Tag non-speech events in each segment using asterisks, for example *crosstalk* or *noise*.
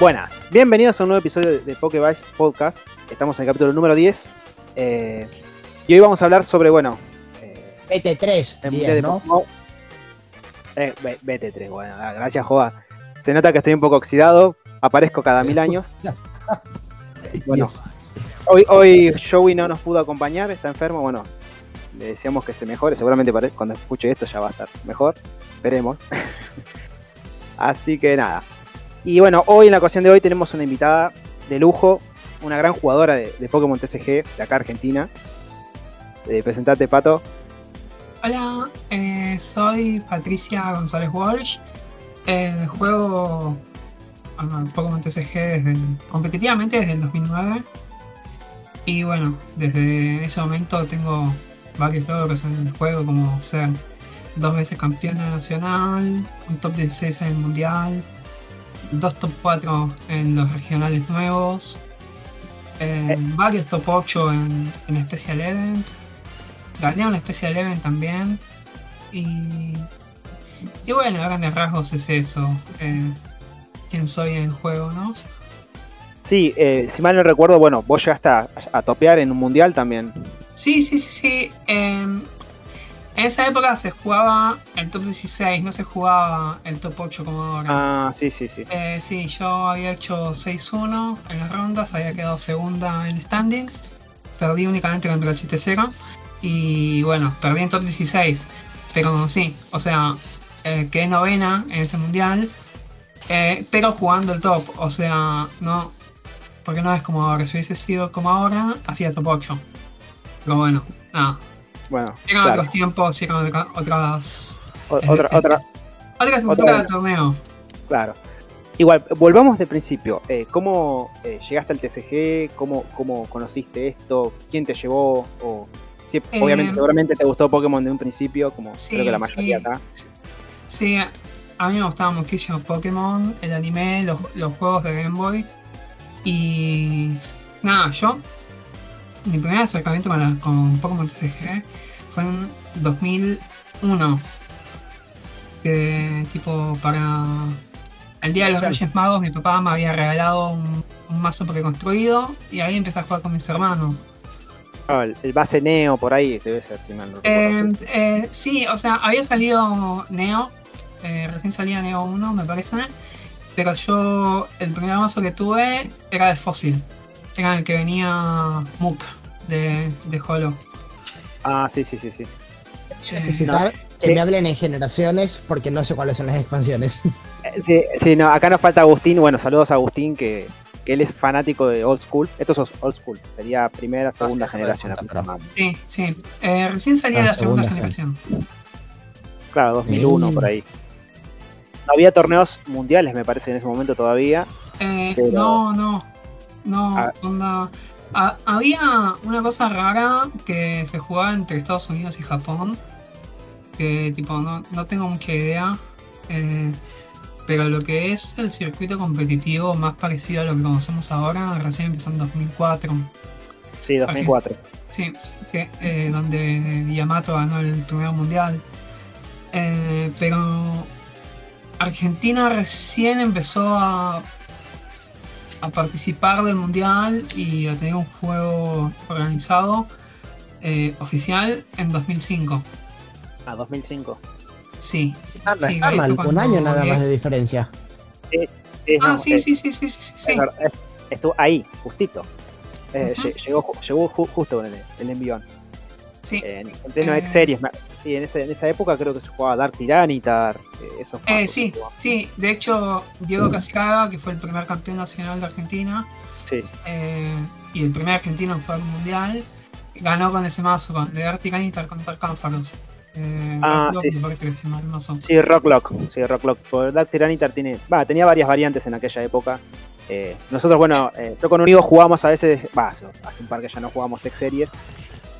Buenas, bienvenidos a un nuevo episodio de- Pokevice Podcast. Estamos en el capítulo número 10. eh, y hoy vamos a hablar sobre, bueno, eh, BT3, el 10, Mundial de ¿no? Eh, B- BT3, bueno, ah, gracias, Joa. Se nota que estoy un poco oxidado, aparezco cada mil años. *laughs* Bueno, hoy, hoy Joey no nos pudo acompañar, está enfermo, bueno, le deseamos que se mejore, seguramente cuando escuche esto ya va a estar mejor, esperemos. *laughs* Así que nada. Y bueno, hoy en la ocasión de hoy tenemos una invitada de lujo, una gran jugadora de, Pokémon TCG de acá Argentina. Eh, presentate, Pato. Hola, eh, soy Patricia González Walsh. Eh, juego ah, Pokémon TCG desde, competitivamente desde el 2009. Y bueno, desde ese momento tengo varios logros en el juego, como ser dos veces campeona nacional, un top 16 en el mundial, dos top 4 en los regionales nuevos, eh, varios top 8 en, en Special Event. Gané un Special Event también. Y, y bueno, a grandes rasgos es eso. Eh, quién soy en el juego, ¿no? Sí, eh, si mal no recuerdo, bueno, vos llegaste a, a topear en un mundial también. Sí, sí, sí, sí. En esa época se jugaba el top 16, no se jugaba el top 8 como ahora. Ah, sí, sí, sí. Eh, sí, yo había hecho 6-1 en las rondas, había quedado segunda en standings, perdí únicamente contra el 7-0 y bueno, perdí en top 16, pero sí, o sea, eh, quedé novena en ese mundial, eh, pero jugando el top, o sea, no, porque no es como ahora, si hubiese sido como ahora, hacía top 8. Pero bueno, nada, Bueno, eran claro. otros tiempos, eran otra- otras, O- otra, *laughs* otra, otra estructura de torneo. Claro. Igual, volvamos de principio. Eh, ¿Cómo eh, llegaste al TCG? ¿Cómo, ¿Cómo conociste esto? ¿Quién te llevó? O, sí, Eh, obviamente, seguramente te gustó Pokémon de un principio, como Sí, creo que la mayoría sí. acá. Sí, a mí me gustaba muchísimo Pokémon, el anime, los, los juegos de Game Boy. Y nada, yo, mi primer acercamiento con, la- con Pokémon TCG fue en 2001. Que tipo para el día de los. Reyes Magos mi papá me había regalado un, un mazo preconstruido y ahí empecé a jugar con mis hermanos. Ah, el, el base Neo por ahí debe ser, si mal no Eh, eh, sí, o sea, había salido Neo, eh, recién salía Neo 1, me parece, pero yo, el primer mazo que tuve era de Fósil, era el que venía Mook de, de Holo. Ah, sí, sí, sí, sí. Necesitar que Sí. me hablen en generaciones porque no sé cuáles son las expansiones. *laughs* Eh, sí, sí, no, acá nos falta Agustín. Bueno, saludos a Agustín, que, que él es fanático de Old School. Esto es Old School, sería primera, segunda Ah, generación. sí. Sí, sí, eh, recién salía Ah, la segunda, segunda generación. Claro, 2001 Mm. por ahí. No había torneos mundiales, me parece, en ese momento todavía. Eh, Pero- No, no, no, Ah. onda. ha- había una cosa rara que se jugaba entre Estados Unidos y Japón. Que tipo, no, no tengo mucha idea. eh, pero lo que es el circuito competitivo más parecido a lo que conocemos ahora, recién empezó en 2004. Sí, 2004. Sí, que, eh, donde Yamato ganó el primer mundial. Eh, pero Argentina recién empezó a, a participar del mundial y a tener un juego organizado eh, oficial en 2005. Ah, 2005. Sí. Ah, no Sí, está ahí mal, un año nada más de diferencia. Ah, no, sí, sí, sí, sí, sí, sí, Estuvo ahí, justito. Eh, llegó, llegó ju- justo con el, el envión. Sí. Eh, en en pleno Eh. X Series. Sí, en, ese- en esa época creo que se jugaba Dark Tiranitar. Eh, esos Eh, sí, sí, de hecho, Diego Casicaga, que fue el primer campeón nacional de Argentina, Sí. eh, y el primer argentino en jugar un mundial, ganó con ese mazo, con de Articanitar contra Cánfaros. Eh, Ah, Rocklock sí, sí. que se. Sí, Rocklock. Sí, Rocklock. Dark Tiranitar tiene. Tenía varias variantes en aquella época. Eh, nosotros, bueno, eh, yo con Unido jugamos a veces. Va, hace un par que ya no jugamos X Series.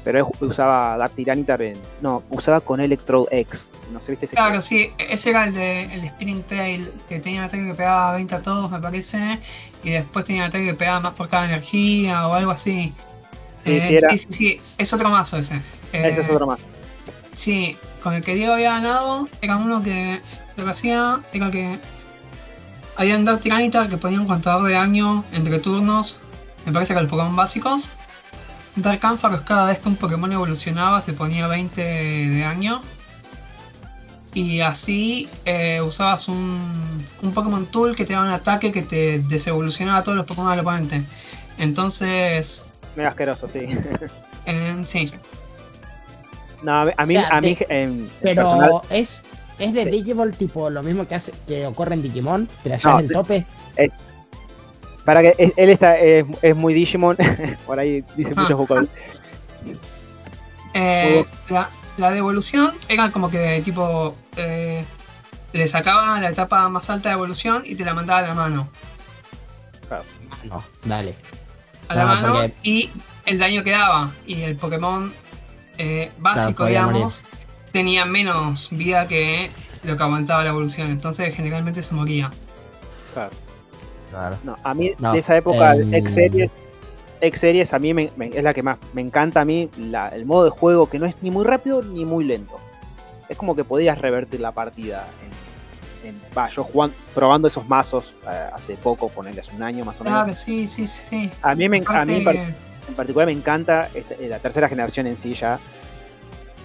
Pero él usaba Dark Tiranitar en. No, usaba con Electro X. No sé, viste ese. Claro, sí, ese era el de, el de Spinning Tail, que tenía un ataque que pegaba 20 a todos, me parece, y después tenía un ataque que pegaba más por cada energía o algo así. Sí, Eh, sí, era. sí, sí, sí, es otro mazo ese. Ese es Eh, otro más. Sí, con el que Diego había ganado, era uno que lo que hacía era que había un Dark Tyranitar que ponía un contador de daño entre turnos. Me parece que el Pokémon básicos. Dark Ampharos cada vez que un Pokémon evolucionaba se ponía 20 de daño. Y así eh, usabas un, un Pokémon Tool que te daba un ataque que te desevolucionaba a todos los Pokémon del oponente. Entonces, Medio asqueroso, sí. *laughs* eh, sí. No, a mí, a mí, O sea, a mí, te- en- Pero personal- es, es de Sí. Digimon tipo lo mismo que hace que ocurre en Digimon, te la No, llevas del sí. tope. Para que es- él está, es, es muy Digimon, *laughs* por ahí dice Ah. muchos vocablos. Eh, la, la devolución era como que tipo eh, le sacaba la etapa más alta de evolución y te la mandaba a la mano. No, dale. A la No, mano porque- y el daño que daba. Y el Pokémon eh, básico, digamos, tenía menos vida que lo que aguantaba la evolución. Entonces generalmente se moría. Claro. Claro. No, a mí No, de esa época, em, X Series, X Series a mí me- me- es la que más me encanta a mí, la- el modo de juego que no es ni muy rápido ni muy lento. Es como que podías revertir la partida. En, en- va, yo jugando, probando esos mazos eh, hace poco, ponerle hace un año más o menos. Claro, sí, sí, sí, sí. A mí, me, a mí en, par- Aparte, en particular me encanta esta- eh, la tercera generación en sí ya.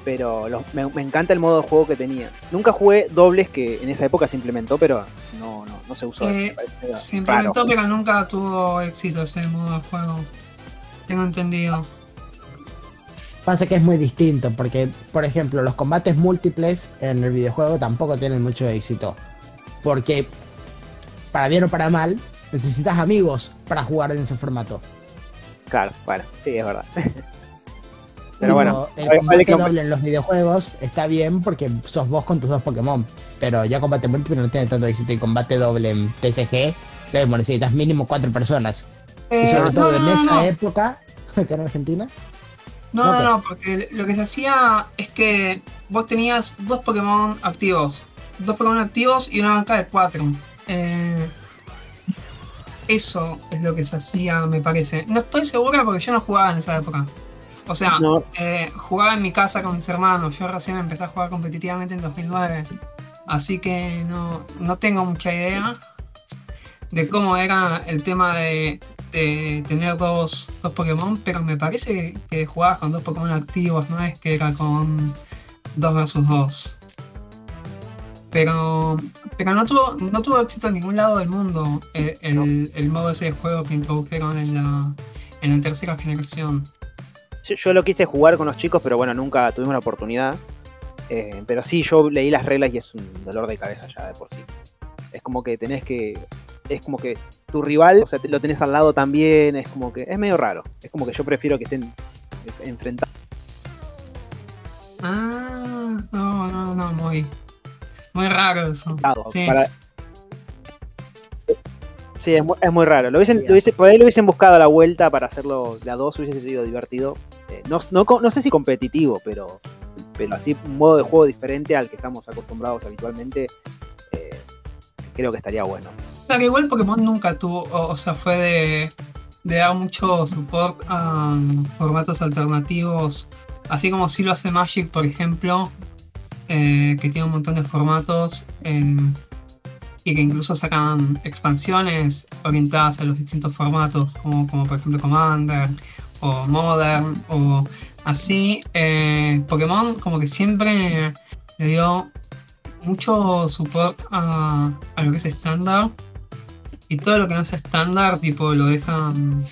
Pero los- me, me encanta el modo de juego que tenía. Nunca jugué dobles que en esa época se implementó, pero no, no, no se usó. Eh, se raro. implementó, pero nunca tuvo éxito ese modo de juego. Tengo entendido. Pasa que es muy distinto, porque, por ejemplo, los combates múltiples en el videojuego tampoco tienen mucho éxito. Porque, para bien o para mal, necesitas amigos para jugar en ese formato. Claro, bueno, sí, es verdad. *laughs* Pero bueno, el vale- combate vale doble en los videojuegos está bien porque sos vos con tus dos Pokémon. Pero ya combate múltiple no tiene tanto éxito y combate doble en TCG, lo necesitas mínimo cuatro personas. Y Eh, sobre todo no, en no, esa no. época, *laughs* que en Argentina, No, no, no, porque lo que se hacía es que vos tenías dos Pokémon activos. Dos Pokémon activos y una banca de cuatro. Eh, eso es lo que se hacía, me parece. No estoy segura porque yo no jugaba en esa época. O sea, no, eh, jugaba en mi casa con mis hermanos. Yo recién empecé a jugar competitivamente en 2009. Así que no, no tengo mucha idea de cómo era el tema de, de tener dos, dos Pokémon. Pero me parece que, que jugabas con dos Pokémon activos, no es que era con dos versus dos. Pero, pero no, tuvo, no tuvo éxito en ningún lado del mundo el, el- el modo ese de juego que introdujeron en la, en la tercera generación. Yo, yo lo quise jugar con los chicos, pero bueno, nunca tuvimos la oportunidad. Eh, pero sí, yo leí las reglas y es un dolor de cabeza ya de por sí. Es como que tenés que. Es como que tu rival, o sea, lo tenés al lado también. Es como que. Es medio raro. Es como que yo prefiero que estén enfrentados. Ah, no, no, no, muy, muy raro eso. Sí. para- Sí, es muy, es muy raro. Lo hubiesen, lo hubiese- por ahí lo hubiesen buscado a la vuelta para hacerlo de a dos, hubiese sido divertido. Eh, no, no, sé si competitivo, pero, pero así un modo de juego diferente al que estamos acostumbrados habitualmente, eh, creo que estaría bueno. Claro, igual Pokémon nunca tuvo, o, o sea, fue de, de dar mucho support a formatos alternativos, así como si lo hace Magic, por ejemplo, eh, que tiene un montón de formatos eh, y que incluso sacan expansiones orientadas a los distintos formatos, como, como por ejemplo Commander o Modern o así. eh, Pokémon como que siempre le dio mucho support a, a lo que es estándar y todo lo que no es estándar tipo lo dejan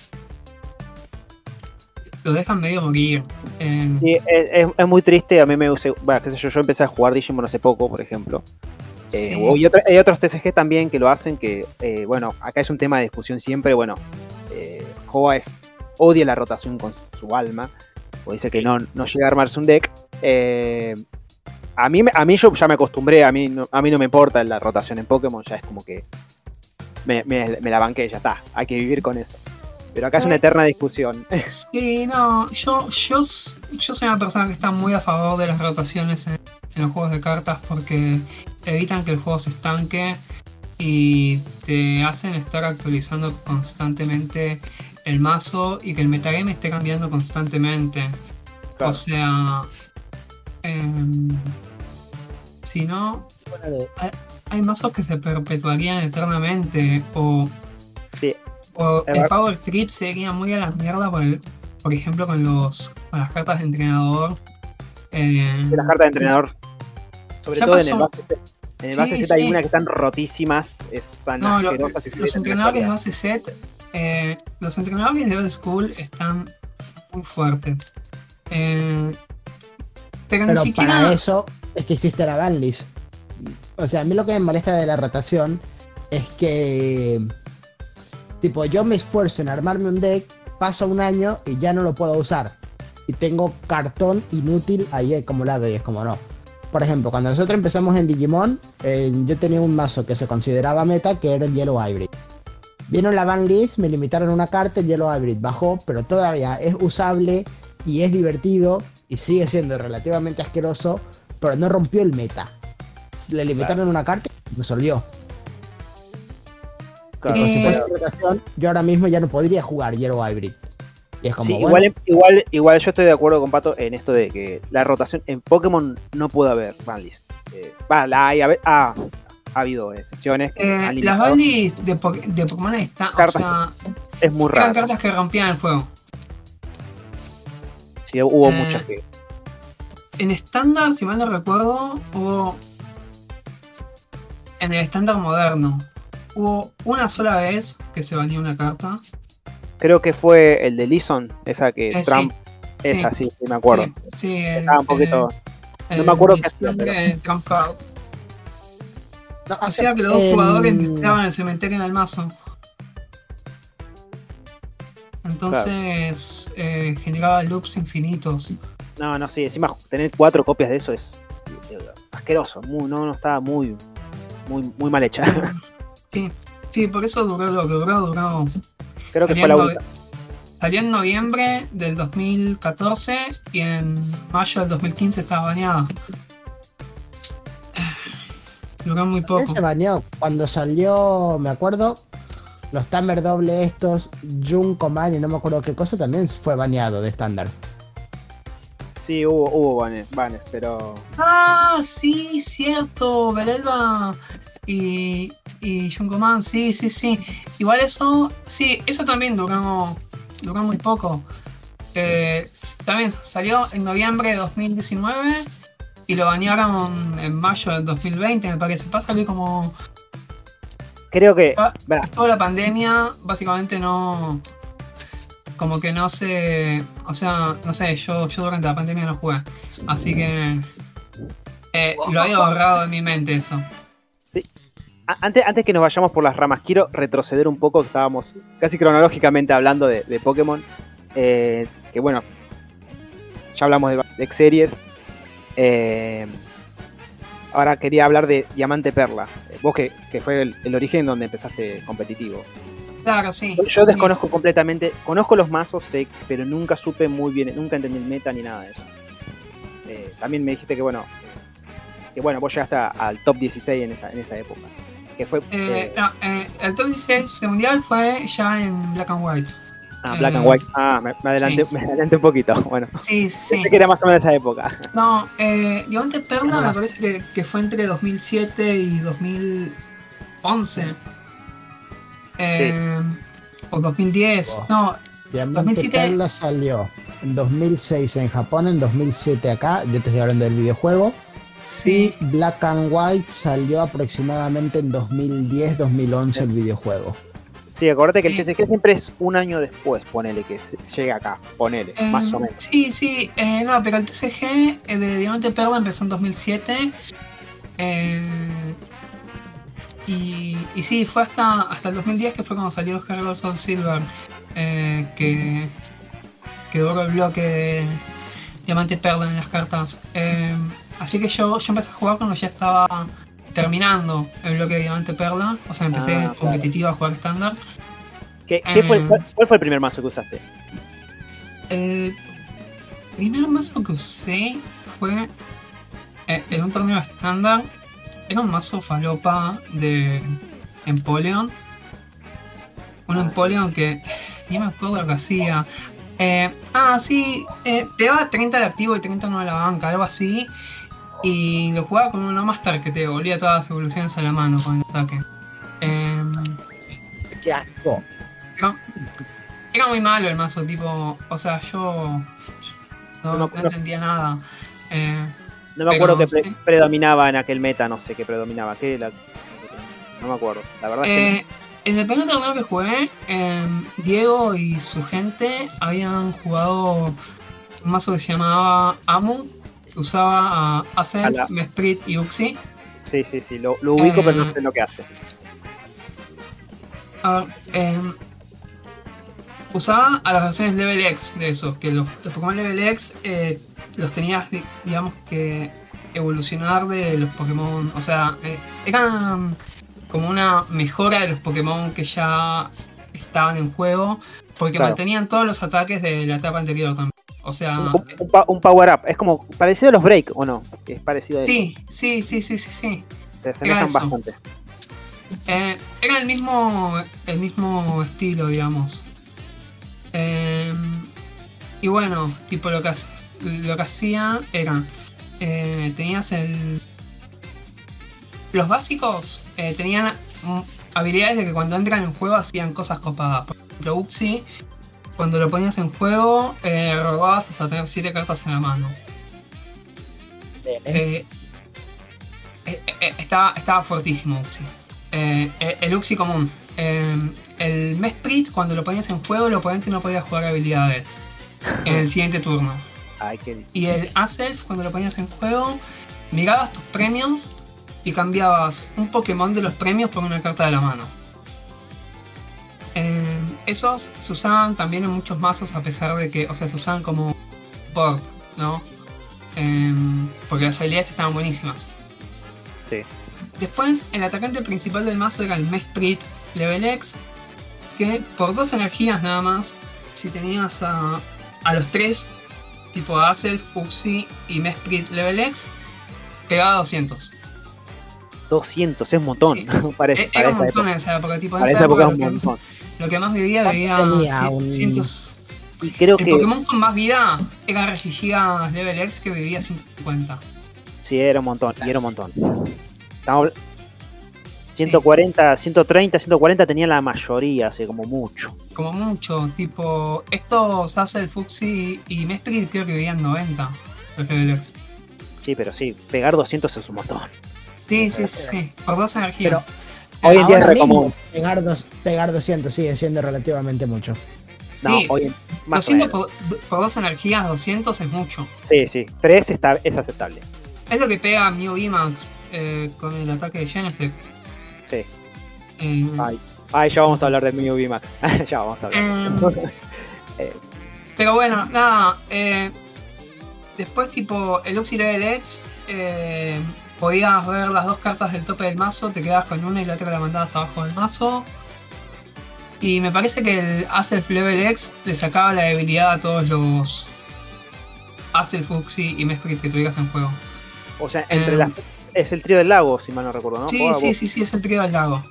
lo dejan medio morir Eh, Sí, es, es- muy triste, a mí me gusta, bueno, qué sé yo, yo empecé a jugar Digimon hace poco, por ejemplo. Eh, sí. y otro- hay otros TCG también que lo hacen, que, eh, bueno, acá es un tema de discusión siempre, bueno, Hoa es, odia la rotación con su alma, o dice que no, no llega a armarse un deck. Eh, a, mí, a mí yo ya me acostumbré, a mí, no, a mí no me importa la rotación en Pokémon, ya es como que me, me- me la banqué, ya está, hay que vivir con eso. Pero acá es una eterna discusión. *laughs* Sí, no, yo, yo, yo soy una persona que está muy a favor de las rotaciones en, en los juegos de cartas porque evitan que el juego se estanque y te hacen estar actualizando constantemente el mazo y que el metagame esté cambiando constantemente. Claro. O sea, em, si no, hay mazos que se perpetuarían eternamente o, Sí, o Es el. Power Trip sería muy a la mierda por, el- por ejemplo con los con las cartas de entrenador. Eh, de las cartas de entrenador. Sobre todo en el base set. En el Sí, base set hay sí. una que están rotísimas, están No, lo- los entrenadores de base set, eh, los entrenadores de old school están muy fuertes. Eh, pero, ni siquiera. para eso es que existe la banlist. O sea, a mí lo que me molesta de la rotación es que, tipo, yo me esfuerzo en armarme un deck, pasa un año y ya no lo puedo usar. Y tengo cartón inútil ahí acumulado y es como no. Por ejemplo, cuando nosotros empezamos en Digimon, eh, yo tenía un mazo que se consideraba meta, que era el Yellow Hybrid. Vieron la banlist, me limitaron una carta, el Yellow Hybrid bajó, pero todavía es usable y es divertido y sigue siendo relativamente asqueroso, pero no rompió el meta. Le limitaron una carta y resolvió. Claro, Tipo, si Eh, fuese rotación, yo ahora mismo ya no podría jugar Yellow Hybrid. Y es como, Sí, bueno, igual, igual, igual yo estoy de acuerdo con Pato en esto de que la rotación en Pokémon no puede haber banlist. Eh, Va, la hay, a ver, ah, ha habido excepciones que eh, las banlis de, Po- de Pokémon están. O sea, es muy eran raro. cartas que rompían el juego. Sí, hubo Eh, muchas que. En estándar, si mal no recuerdo, hubo. En el estándar moderno, hubo una sola vez que se banía una carta. Creo que fue el de Lison, esa que Eh, Trump. sí, Esa, sí, sí, me acuerdo. Sí, sí, el, un poquito. el- no me acuerdo qué hacía, pero- Trump Card. No, o Hacía sea, que los dos en- jugadores mezclaban el cementerio en el mazo. Entonces eh, generaba loops infinitos. No, no, sí, encima tener cuatro copias de eso es eh, asqueroso. Muy, no, no, estaba muy, muy, muy mal hecha. *laughs* Sí, sí, por eso duró lo que duró, duró. Creo que Salió fue la en única. Salió en noviembre del 2014 y en mayo del 2015 estaba baneado. Duró muy Él poco. se baneó cuando salió, me acuerdo, los Tamer doble estos, Jun Command y no me acuerdo qué cosa, también fue baneado de estándar. Sí, hubo, hubo banes, banes, pero. Ah, sí, cierto. Belelba y, y Junkoman, sí, sí, sí. Igual eso, sí, eso también duró, duró muy poco. Eh, también salió en noviembre de 2019 y lo banearon en mayo del 2020, me parece. Pasa que como Creo que. Ah, toda la pandemia, básicamente no. Como que no se. O sea, no sé, yo, yo durante la pandemia no jugué. Así que. eh, lo había borrado de mi mente eso. a- antes, antes que nos vayamos por las ramas, quiero retroceder un poco, que estábamos casi cronológicamente hablando de, de Pokémon. eh, que bueno, ya hablamos de, de series. Eh, ahora quería hablar de Diamante Perla. Eh, Vos que, que fue el, el origen donde empezaste competitivo. Claro, sí. Yo sí. desconozco completamente, conozco los mazos, sé, pero nunca supe muy bien, nunca entendí el meta ni nada de eso. Eh, también me dijiste que bueno, que bueno, vos llegaste al top 16 en esa, en esa época. Que fue Eh, no, eh, el top 16 del mundial fue ya en Black and White. Ah, Black eh, and White. Ah, me, me adelanté, *laughs* me adelanté un poquito. Bueno, Sí, sí, sí. pensé que era más o menos esa época. No, eh, Diamante Perla Ah. me parece que, que fue entre 2007 y 2011. Eh, O 2010. Oh. No, Diamante 2007. Perla salió en 2006 en Japón, en 2007 acá, yo te estoy hablando del videojuego. sí. Y Black and White salió aproximadamente en 2010-2011 el videojuego. Sí, acordate que el Sí. TCG siempre es un año después, ponele, que llega acá, ponele, Eh, más o menos. Sí, sí, eh, no, pero el TCG eh, de Diamante Perla empezó en 2007. eh, y, y sí, fue hasta, hasta el 2010 que fue cuando salió Heroes Silver, eh, que, que duró el bloque de Diamante Perla en las cartas. Así que yo, yo empecé a jugar cuando ya estaba terminando el bloque de Diamante Perla. O sea, empecé Ah, claro. competitivo a jugar estándar. ¿Qué, qué fue, eh, cuál, cuál fue el primer mazo que usaste? El primer mazo que usé fue eh, en un torneo estándar. Era un mazo falopa de Empoleon. Un Ah, Empoleon que ni me acuerdo lo que hacía. Eh, ah, sí, te daba 30 al activo y 30 no a la banca, algo así. Y lo jugaba con un Master que te volvía todas las evoluciones a la mano con el ataque. Em, Qué asco. era, era muy malo el mazo, tipo. O sea, yo. No, No, no no- entendía nada. Eh, No me Pero, acuerdo qué pre- sí. predominaba en aquel meta, no sé qué predominaba. ¿Qué la- No me acuerdo. La verdad es que Eh, en el primer torneo que jugué, em, Diego y su gente habían jugado un mazo que se llamaba Amu, usaba a Acer, A la- Mesprit y Uxie. Sí, sí, sí. Lo, lo ubico, pero Eh, no sé lo que hace. A ver, em, usaba a las versiones Level X de eso, que los, los Pokémon Level X eh, los tenías, di- digamos que, evolucionar de los Pokémon. O sea, eh, eran como una mejora de los Pokémon que ya estaban en juego, porque Claro. mantenían todos los ataques de la etapa anterior también. O sea, Un, un pa- un power up. Es como parecido a los break, ¿o no? Es parecido a eso. sí, sí, sí, sí, sí, sí. Se asemejan bastante. Eh, era el mismo, el mismo estilo, digamos. Eh, y bueno, tipo lo que, lo que hacía era, eh, tenías el... Los básicos tenían habilidades de que cuando entran en juego hacían cosas copadas. Por ejemplo, Uxie, cuando lo ponías en juego, eh, robabas hasta tener 7 cartas en la mano. Eh, eh, eh, estaba, estaba fuertísimo Uxie. El Uxie común. El Mesprit, cuando lo ponías en juego, el oponente no podía jugar habilidades en el siguiente turno. Ay, qué Y el Aself, cuando lo ponías en juego, mirabas tus premios y cambiabas un Pokémon de los premios por una carta de la mano. Eh, esos se usaban también en muchos mazos a pesar de que, o sea, se usaban como port, ¿no? Eh, porque las habilidades estaban buenísimas. Sí. Después, el atacante principal del mazo era el Mesprit Level X, que por dos energías nada más, si tenías a, a los tres, tipo Aself, Uxie y Mesprit Level X, pegaba 200. 200, es un montón. Sí. *laughs* E- para Era un montón época. en esa época, tipo, en esa esa época época es lo un que, montón. Lo que más vivía ¿Cuánto vivía un- cientos. Y creo El que Pokémon con más vida era Regigigas Level X que vivía 150. sí, era un montón. Y era un montón. Estamos habl- 140, 130, 140 tenía la mayoría, así como mucho. Como mucho, tipo, estos Acer, Fuxi y Mesprit creo que vivían 90 los Level X. Sí, pero sí, pegar 200 es un montón. Sí, sí, sí, sí, por dos energías. Hoy en día es Ahora re mismo, común. pegar, dos, pegar 200 sigue siendo relativamente mucho. Sí, No, hoy en, más o 200 menos. por, por dos energías, 200 es mucho. Sí, sí. 3 está, es aceptable. Es lo que pega Mew VMAX eh, con el ataque de Genesect. Sí. Eh, Ay, ay ya vamos a hablar de Mew VMAX. *laughs* ya vamos a hablar. *laughs* Eh, Pero bueno, nada. eh, después, tipo, el Uxie Level X, eh, podías ver las dos cartas del tope del mazo, te quedabas con una y la otra la mandabas abajo del mazo. Y me parece que el Aself Level X le sacaba la debilidad a todos los Aself, Uxie y Mesprit que tuvieras en juego. o sea, entre Eh, las. Es el trío del lago, si mal no recuerdo, ¿no? Sí, sí, vos. sí, sí, es el trío del lago.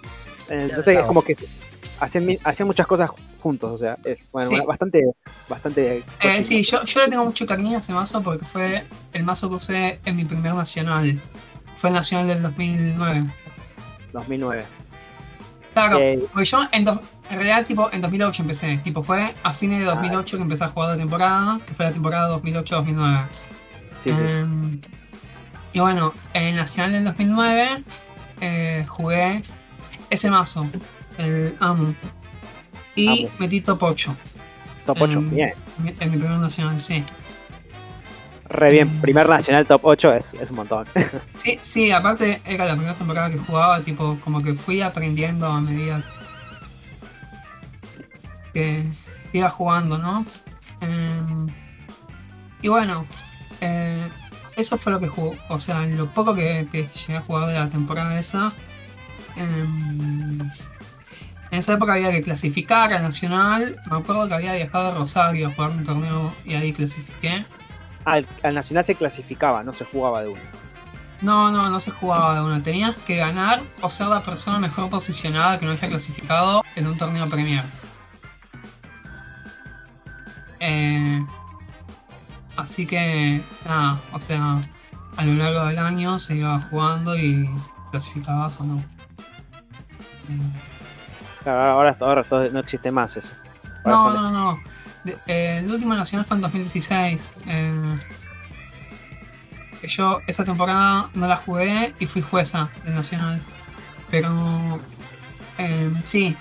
Eh, Entonces es como que hacían, hacían muchas cosas juntos, o sea, es bueno, Sí. bastante, bastante. Eh, sí, yo, yo le tengo mucho cariño a ese mazo porque fue el mazo que usé en mi primer nacional. Fue nacional del 2009. 2009. Claro, Eh, porque yo en, dos- en realidad tipo en 2008 empecé. Tipo fue a fines de 2008 que empecé a jugar la temporada, que fue la temporada 2008-2009. sí, sí. Em, y bueno, en el nacional del 2009 eh, jugué ese mazo, el AMU. Y metí top 8 Top 8, em, bien. en mi- en mi primer nacional, sí. Re bien. Primer nacional top 8 es, es un montón. *laughs* Sí, sí, aparte era la primera temporada que jugaba, tipo, como que fui aprendiendo a medida que que iba jugando, ¿no? Em, y bueno, eh, eso fue lo que jugó, o sea, lo poco que, que llegué a jugar de la temporada esa. em, en esa época había que clasificar al Nacional, me acuerdo que había viajado a Rosario a jugar un torneo y ahí clasifiqué. Al, al nacional se clasificaba, no se jugaba de uno. No, no, no se jugaba de una. Tenías que ganar o ser la persona mejor posicionada que no haya clasificado en un torneo Premier. Eh, así que, nada, o sea, a lo largo del año se iba jugando y clasificabas o no. Eh, Claro, ahora, ahora no existe más eso. Ahora No, no, no. Eh, el último nacional fue en 2016. eh, que yo esa temporada no la jugué y fui jueza del nacional. Pero eh, sí.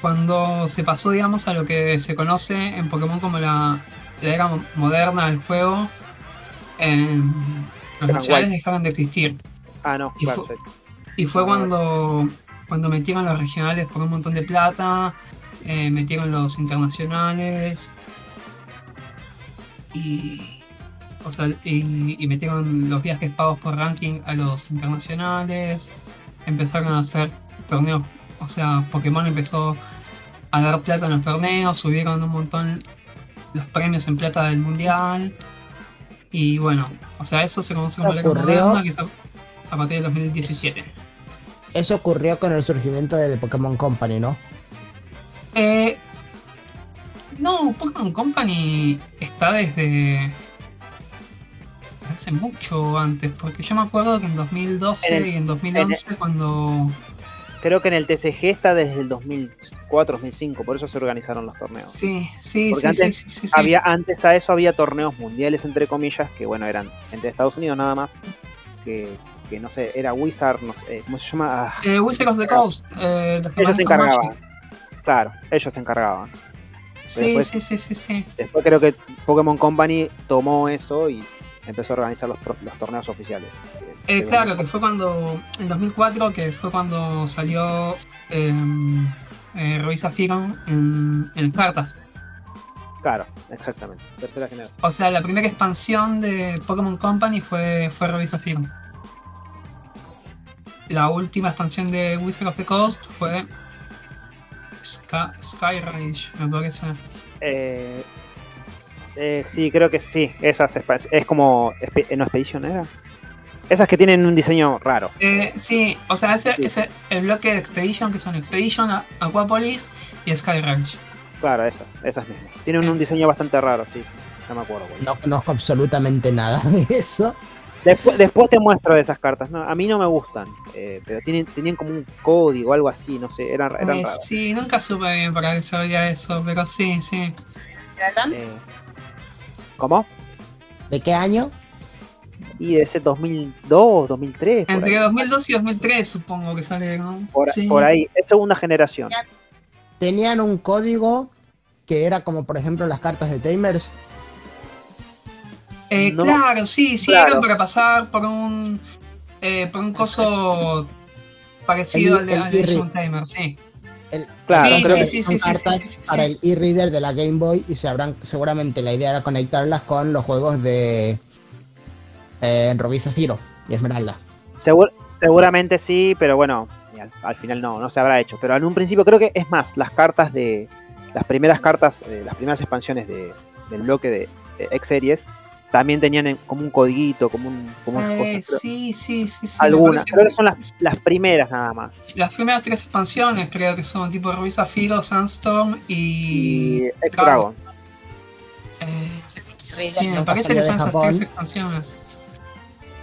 cuando se pasó, digamos, a lo que se conoce en Pokémon como la, la era mo- moderna del juego, los nacionales dejaron de existir. Ah, no, y fue-. Y fue cuando, cuando metieron los regionales por un montón de plata, eh, metieron los internacionales y, o sea, y, y metieron los viajes pagos por ranking a los internacionales, empezaron a hacer torneos, o sea, Pokémon empezó a dar plata en los torneos, subieron un montón los premios en plata del mundial y bueno, o sea, eso se conoce como la moderna, quizá a partir del 2017. Eso ocurrió con el surgimiento de The Pokémon Company, ¿no? Eh, no, Pokémon Company está desde hace mucho antes, porque yo me acuerdo que en 2012 En el- y en 2011 cuando... Creo que en el TCG está desde el 2004-2005, por eso se organizaron los torneos. Sí, sí, sí, antes sí, sí, sí. Había, antes a eso había torneos mundiales, entre comillas, que bueno, eran entre Estados Unidos nada más, que, que no sé, era Wizard, no sé, ¿cómo se llama? Ah, Eh, Wizard of the Coast, eh, los se. Magic. Claro, ellos se encargaban. Sí, después- sí, sí, sí, sí. Después creo que Pokémon Company tomó eso y empezó a organizar los, torneos oficiales. Eh, claro, que fue cuando, en 2004, que fue cuando salió eh, eh, Revisa Firon en, en cartas. Claro, exactamente. Tercera generación. O sea, la primera expansión de Pokémon Company fue, fue Revisa Firon. La última expansión de Wizard of the Coast fue Sky, Sky Rage, me parece. Eh, eh, sí, creo que sí. Esas es como. espe- ¿No Expedition era? Esas que tienen un diseño raro. Eh, sí, o sea, ese Sí. ese el bloque de Expedition, que son Expedition, Aquapolis y Sky Rage. Claro, esas, esas mismas. Tienen un diseño bastante raro, sí, sí. No me acuerdo. No conozco absolutamente nada de eso. Después, después te muestro de esas cartas. No, a mí no me gustan, eh, pero tienen, tenían como un código o algo así, no sé, eran, eran Eh, raros. sí, nunca supe bien para qué servía eso, pero sí, sí. Eh, ¿Cómo? ¿De qué año? Y de ese 2002, 2003, por Entre ahí. 2002 y 2003 supongo que salieron. Por, Sí. por ahí. Es segunda generación. Tenían un código que era como por ejemplo las cartas de Tamers. Eh, No. claro, sí, sí, Claro. eran para pasar por un eh, por un coso parecido El- al de, Timer, sí. El, Claro, Sí, creo sí, que sí, son cartas sí, sí, sí. para el e-reader de la Game Boy y se habrán, seguramente la idea era conectarlas con los juegos de eh, Rubí Zafiro y Esmeralda. Segur- seguramente sí, pero bueno, al final no, no se habrá hecho. Pero en un principio creo que es más, las cartas de. Las primeras cartas, eh, las primeras expansiones de, del bloque de, de X-Series también tenían en- como un codiguito, como un. Como unas Eh, cosas, sí, sí, sí, algunas, creo que son las, las primeras nada más. las primeras tres expansiones creo que son tipo Ruby Zafiro, Sandstorm y. Y X-Dragon. eh, sí, me parece que son esas Japón. tres expansiones.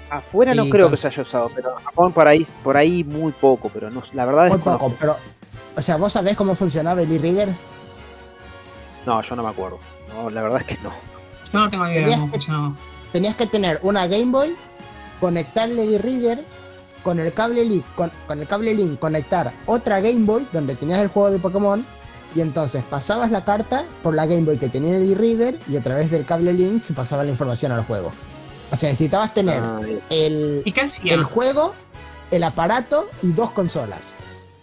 Afuera no Y creo que se haya usado, pero en Japón por ahí, por ahí muy poco, pero no, la verdad Muy es poco, pero. O sea, ¿vos sabés cómo funcionaba el e-reader? No, yo no me acuerdo. No, la verdad es que no. Yo no tengo idea de Tenías cómo que- funcionaba. Tenías que tener una Game Boy, conectarle el e-reader, con el cable link, con, con el cable link conectar otra Game Boy donde tenías el juego de Pokémon. Y entonces pasabas la carta por la Game Boy que tenía el e-reader y a través del cable link se pasaba la información al juego. O sea, necesitabas tener Ah, el, el juego, el aparato y dos consolas.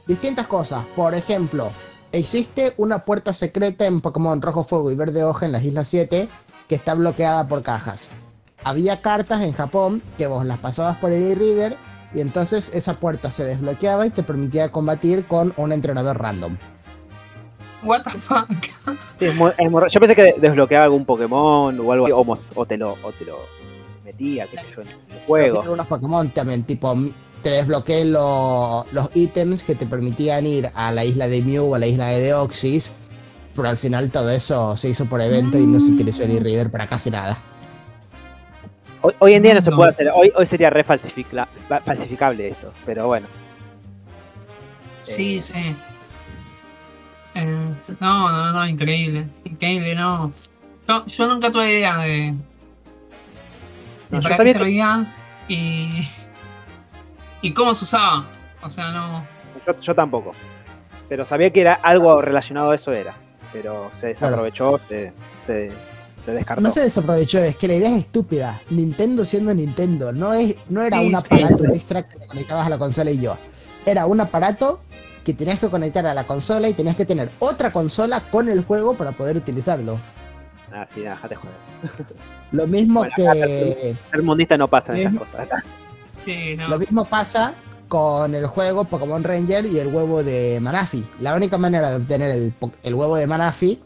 Distintas cosas. Por ejemplo, existe una puerta secreta en Pokémon Rojo Fuego y Verde Hoja en las Islas 7 que está bloqueada por cajas. Había cartas en Japón que vos las pasabas por el e-reader y entonces esa puerta se desbloqueaba y te permitía combatir con un entrenador random. What the fuck? Sí, es muy- es muy raro. yo pensé que desbloqueaba algún Pokémon o algo así, o, te, lo, o te lo metía, qué sé yo, en el juego. Unos Pokémon también, tipo, te desbloqueé lo- los ítems que te permitían ir a la isla de Mew o a la isla de Deoxys, pero al final todo eso se hizo por evento y no se utilizó el e-reader para casi nada. Hoy, hoy en día no se No. puede hacer, hoy, hoy sería re falsificla- fa- falsificable esto, pero bueno. Sí, Eh, sí. Eh, no, no, no, increíble. Increíble, no. Yo, yo nunca tuve idea de, de No, para qué servían y, y cómo se usaba. O sea, no. Yo, yo tampoco. Pero sabía que era algo relacionado a eso era. Pero se desaprovechó, se, se, se descartó. No se desaprovechó, es que la idea es estúpida. Nintendo siendo Nintendo, no es, no era Sí, un sí. aparato extra que te conectabas a la consola y yo. Era un aparato que tenías que conectar a la consola y tenías que tener otra consola con el juego para poder utilizarlo. Ah, sí, nada, déjate joder. *laughs* Lo mismo Bueno, que Ser mundista no pasa en esas cosas. Sí, no. lo mismo pasa con el juego Pokémon Ranger y el huevo de Manafi. La única manera de obtener el, huevo de Manafi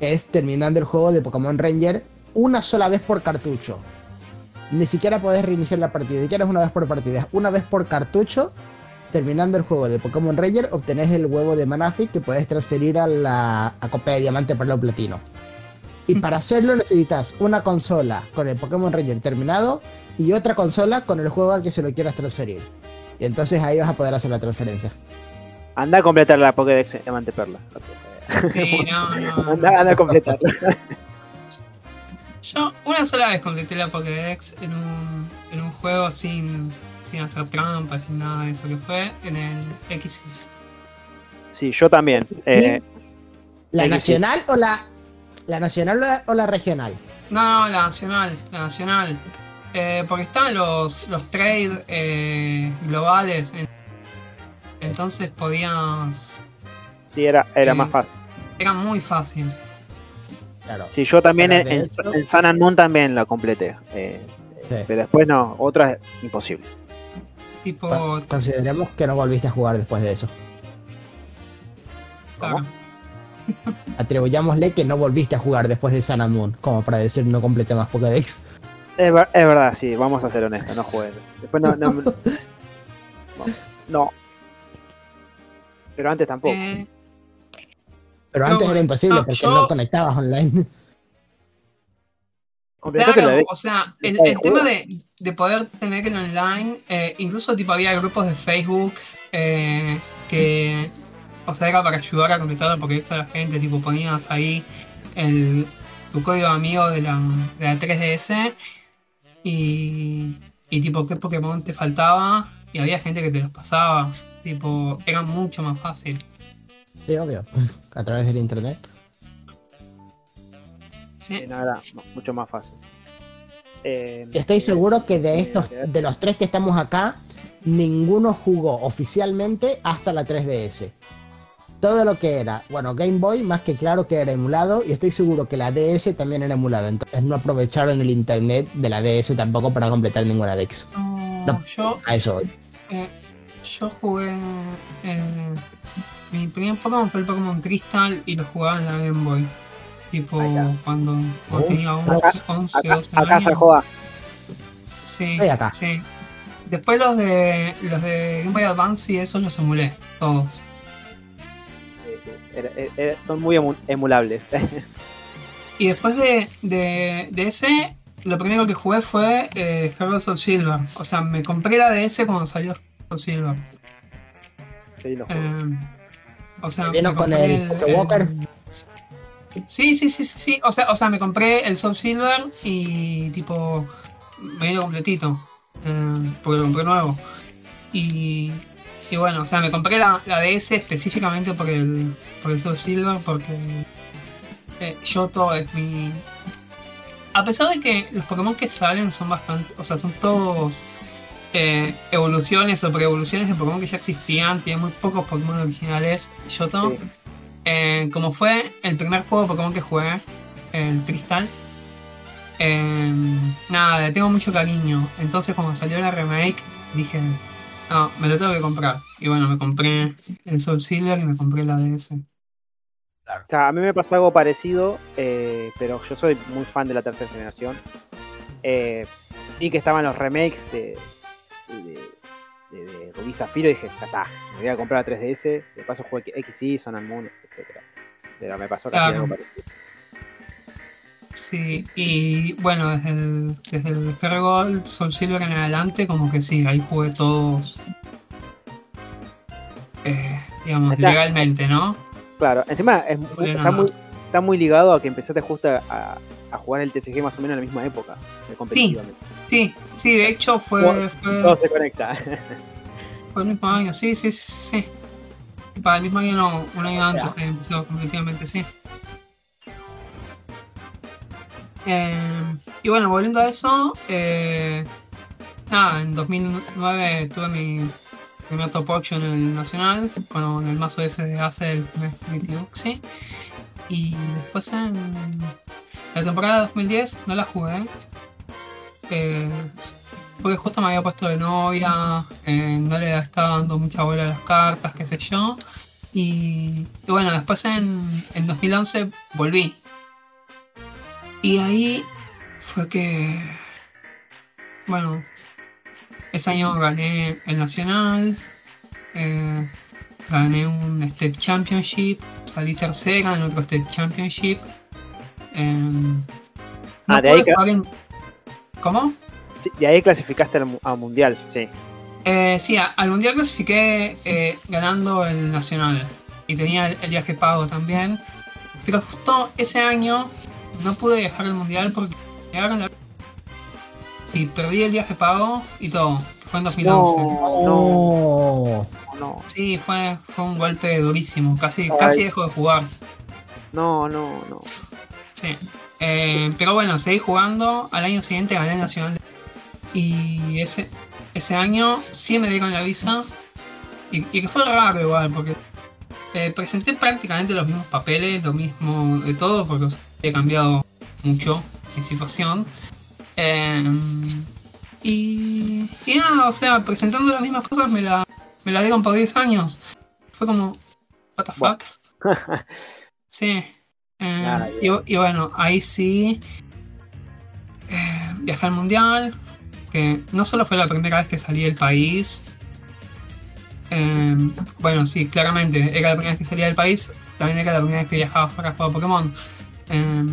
es terminando el juego de Pokémon Ranger una sola vez por cartucho. Ni siquiera podés reiniciar la partida, ni siquiera es una vez por partida, una vez por cartucho. Terminando el juego de Pokémon Ranger, obtenés el huevo de Manafi que puedes transferir a la a Copa de Diamante para el platino. Y para hacerlo necesitas una consola con el Pokémon Ranger terminado y otra consola con el juego al que se lo quieras transferir. Y entonces ahí vas a poder hacer la transferencia. Anda a completar la Pokédex de Diamante Perla. Sí, no, no. Anda, anda a completar. Yo una sola vez completé la Pokédex en un, en un juego sin, sin hacer trampas, sin nada de eso que fue en el X. Sí, yo también. Eh, ¿La nacional o la la nacional o la, o la regional? No, la nacional, la nacional. Eh, porque estaban los, los trades eh, globales. en- entonces podías. sí, era, era Sí. más fácil. Era muy fácil. Claro. Sí, yo también en, en- en Moon también la completé. Eh, Sí. pero después no, otra imposible. Tipo. Con- Consideremos que no volviste a jugar después de eso. ¿Cómo? claro. Atribuyámosle que no volviste a jugar después de Sun and Moon, como para decir no completé más Pokédex. Es, ver- es verdad, sí, vamos a ser honestos, no jugué. Después no. No. *laughs* no. no. Pero antes tampoco. Eh, Pero No, antes era imposible no, porque yo- no conectabas online. Claro, la de- o sea, el, de tema de, de poder tener el online, eh, incluso tipo había grupos de Facebook eh, que, o sea, era para ayudar a completar porque esto la gente, tipo ponías ahí el, tu código de amigo de la, de la 3DS y, y tipo qué Pokémon te faltaba y había gente que te los pasaba, tipo, era mucho más fácil. Sí, obvio. *laughs* A través del internet. Sí, era mucho más fácil. Eh, Estoy seguro que de eh, estos, eh, de los tres que estamos acá, ninguno jugó oficialmente hasta la 3DS. Todo lo que era, bueno, Game Boy más que claro que era emulado y estoy seguro que la DS también era emulado, entonces no aprovecharon el internet de la DS tampoco para completar ninguna Dex. no, No. yo A eso voy. Eh, yo jugué. eh, mi primer Pokémon fue el Pokémon Crystal y lo jugaba en la Game Boy. Tipo, cuando, cuando Oh, tenía 11, acá- 11 acá, 12 acá se años. joda. Sí, Estoy acá. sí. Después los de los de Game Boy Advance y esos los emulé, todos. Era- era- son muy emu- emulables. *laughs* Y después de, de, de ese, lo primero que jugué fue eh, Heroes of Silver. O sea, me compré la DS cuando salió Heroes of Silver. Sí. Eh, o sea, ¿Te vino me con el Pokewalker? Sí, sí, sí, sí, sí. O sea, o sea, me compré el Soul Silver y tipo me vino completito. eh, porque lo compré nuevo. Y, y bueno, o sea, me compré la, la DS específicamente por el, por el Soul Silver porque eh, Yoto es mi. A pesar de que los Pokémon que salen son bastante. O sea, son todos eh, evoluciones o pre-evoluciones de Pokémon que ya existían. Tiene muy pocos Pokémon originales. Yoto. Sí. Eh, como fue el primer juego de Pokémon que jugué, el Cristal, eh, nada, le tengo mucho cariño. Entonces cuando salió la remake, dije, no, me lo tengo que comprar. Y bueno, me compré el Soul Silver y me compré la DS. O sea, a mí me pasó algo parecido, eh, pero yo soy muy fan de la tercera generación. Eh, vi que estaban los remakes de, de, de, de Rubí Zafiro y dije, está, me voy a comprar la 3DS. De paso jugué XY, Son and Moon, etc. Pero me pasó casi Claro. algo parecido. Sí, y bueno, desde el, desde el Gold, Soul Silver en adelante, como que sí, ahí jugué todos. eh, digamos, O sea, legalmente, ¿no? Claro, encima es está, no. muy, está muy ligado a que empezaste justo a, a jugar el TCG más o menos en la misma época, o sea, competitivamente. Sí, sí, de hecho fue, Todo- fue, Todo se conecta. fue el mismo año, sí, sí, sí, sí. Para el mismo año no, un año O sea. antes empezó competitivamente, sí. Eh, y bueno, volviendo a eso, eh, nada, en 2009 tuve mi primer top 8 en el Nacional, con el mazo ese de Ace del Infinity Oxy. Y después en la temporada de 2010 no la jugué. eh, porque justo me había puesto de novia, eh, no le estaba dando mucha bola a las cartas, qué sé yo. Y, y bueno, después en, en 2011 volví. Y ahí fue que, bueno, ese año gané el Nacional, eh, gané un State Championship, salí tercera en otro State Championship. no Ah, de ahí en- ¿Cómo? Sí, y ahí clasificaste al, al mundial, sí. Eh, sí, al mundial clasifiqué eh, ganando el nacional y tenía el, el viaje pago también. Pero justo ese año no pude viajar al mundial porque la... y perdí el viaje pago y todo. que Fue en 2011. No, Oh, no, Sí, fue, fue un golpe durísimo. Casi, Ay. casi dejó de jugar. no, no, no. Sí. Eh, pero bueno, seguí jugando. Al año siguiente gané el Nacional. Y ese, ese año sí me dieron la visa. Y, y que fue raro igual, porque eh, presenté prácticamente los mismos papeles, lo mismo de todo, porque o sea, he cambiado mucho mi situación. Eh, y, y nada, o sea, presentando las mismas cosas me la, me la dieron por 10 años. Fue como, what the Bueno. fuck. *laughs* Sí. Eh, Nada, y, y bueno, ahí sí eh, viajé al mundial, que no solo fue la primera vez que salí del país, eh, bueno, sí, claramente era la primera vez que salía del país, también era la primera vez que viajaba fuera a jugar Pokémon. Eh,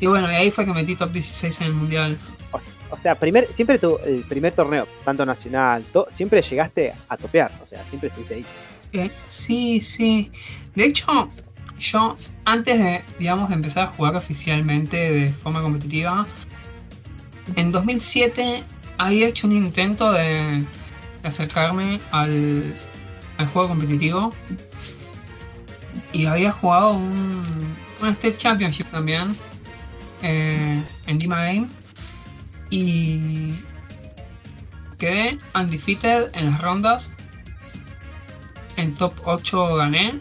y bueno, y ahí fue que metí top 16 en el mundial. O sea, o sea, primer, siempre tu, el primer torneo, tanto nacional, to- siempre llegaste a topear, o sea, siempre estuviste ahí. Eh, sí, sí. De hecho, yo antes de, digamos, de empezar a jugar oficialmente de forma competitiva, en 2007 había hecho un intento de acercarme al, juego competitivo y había jugado un, un State Championship también eh, en Dima Game y quedé undefeated en las rondas en top 8 gané.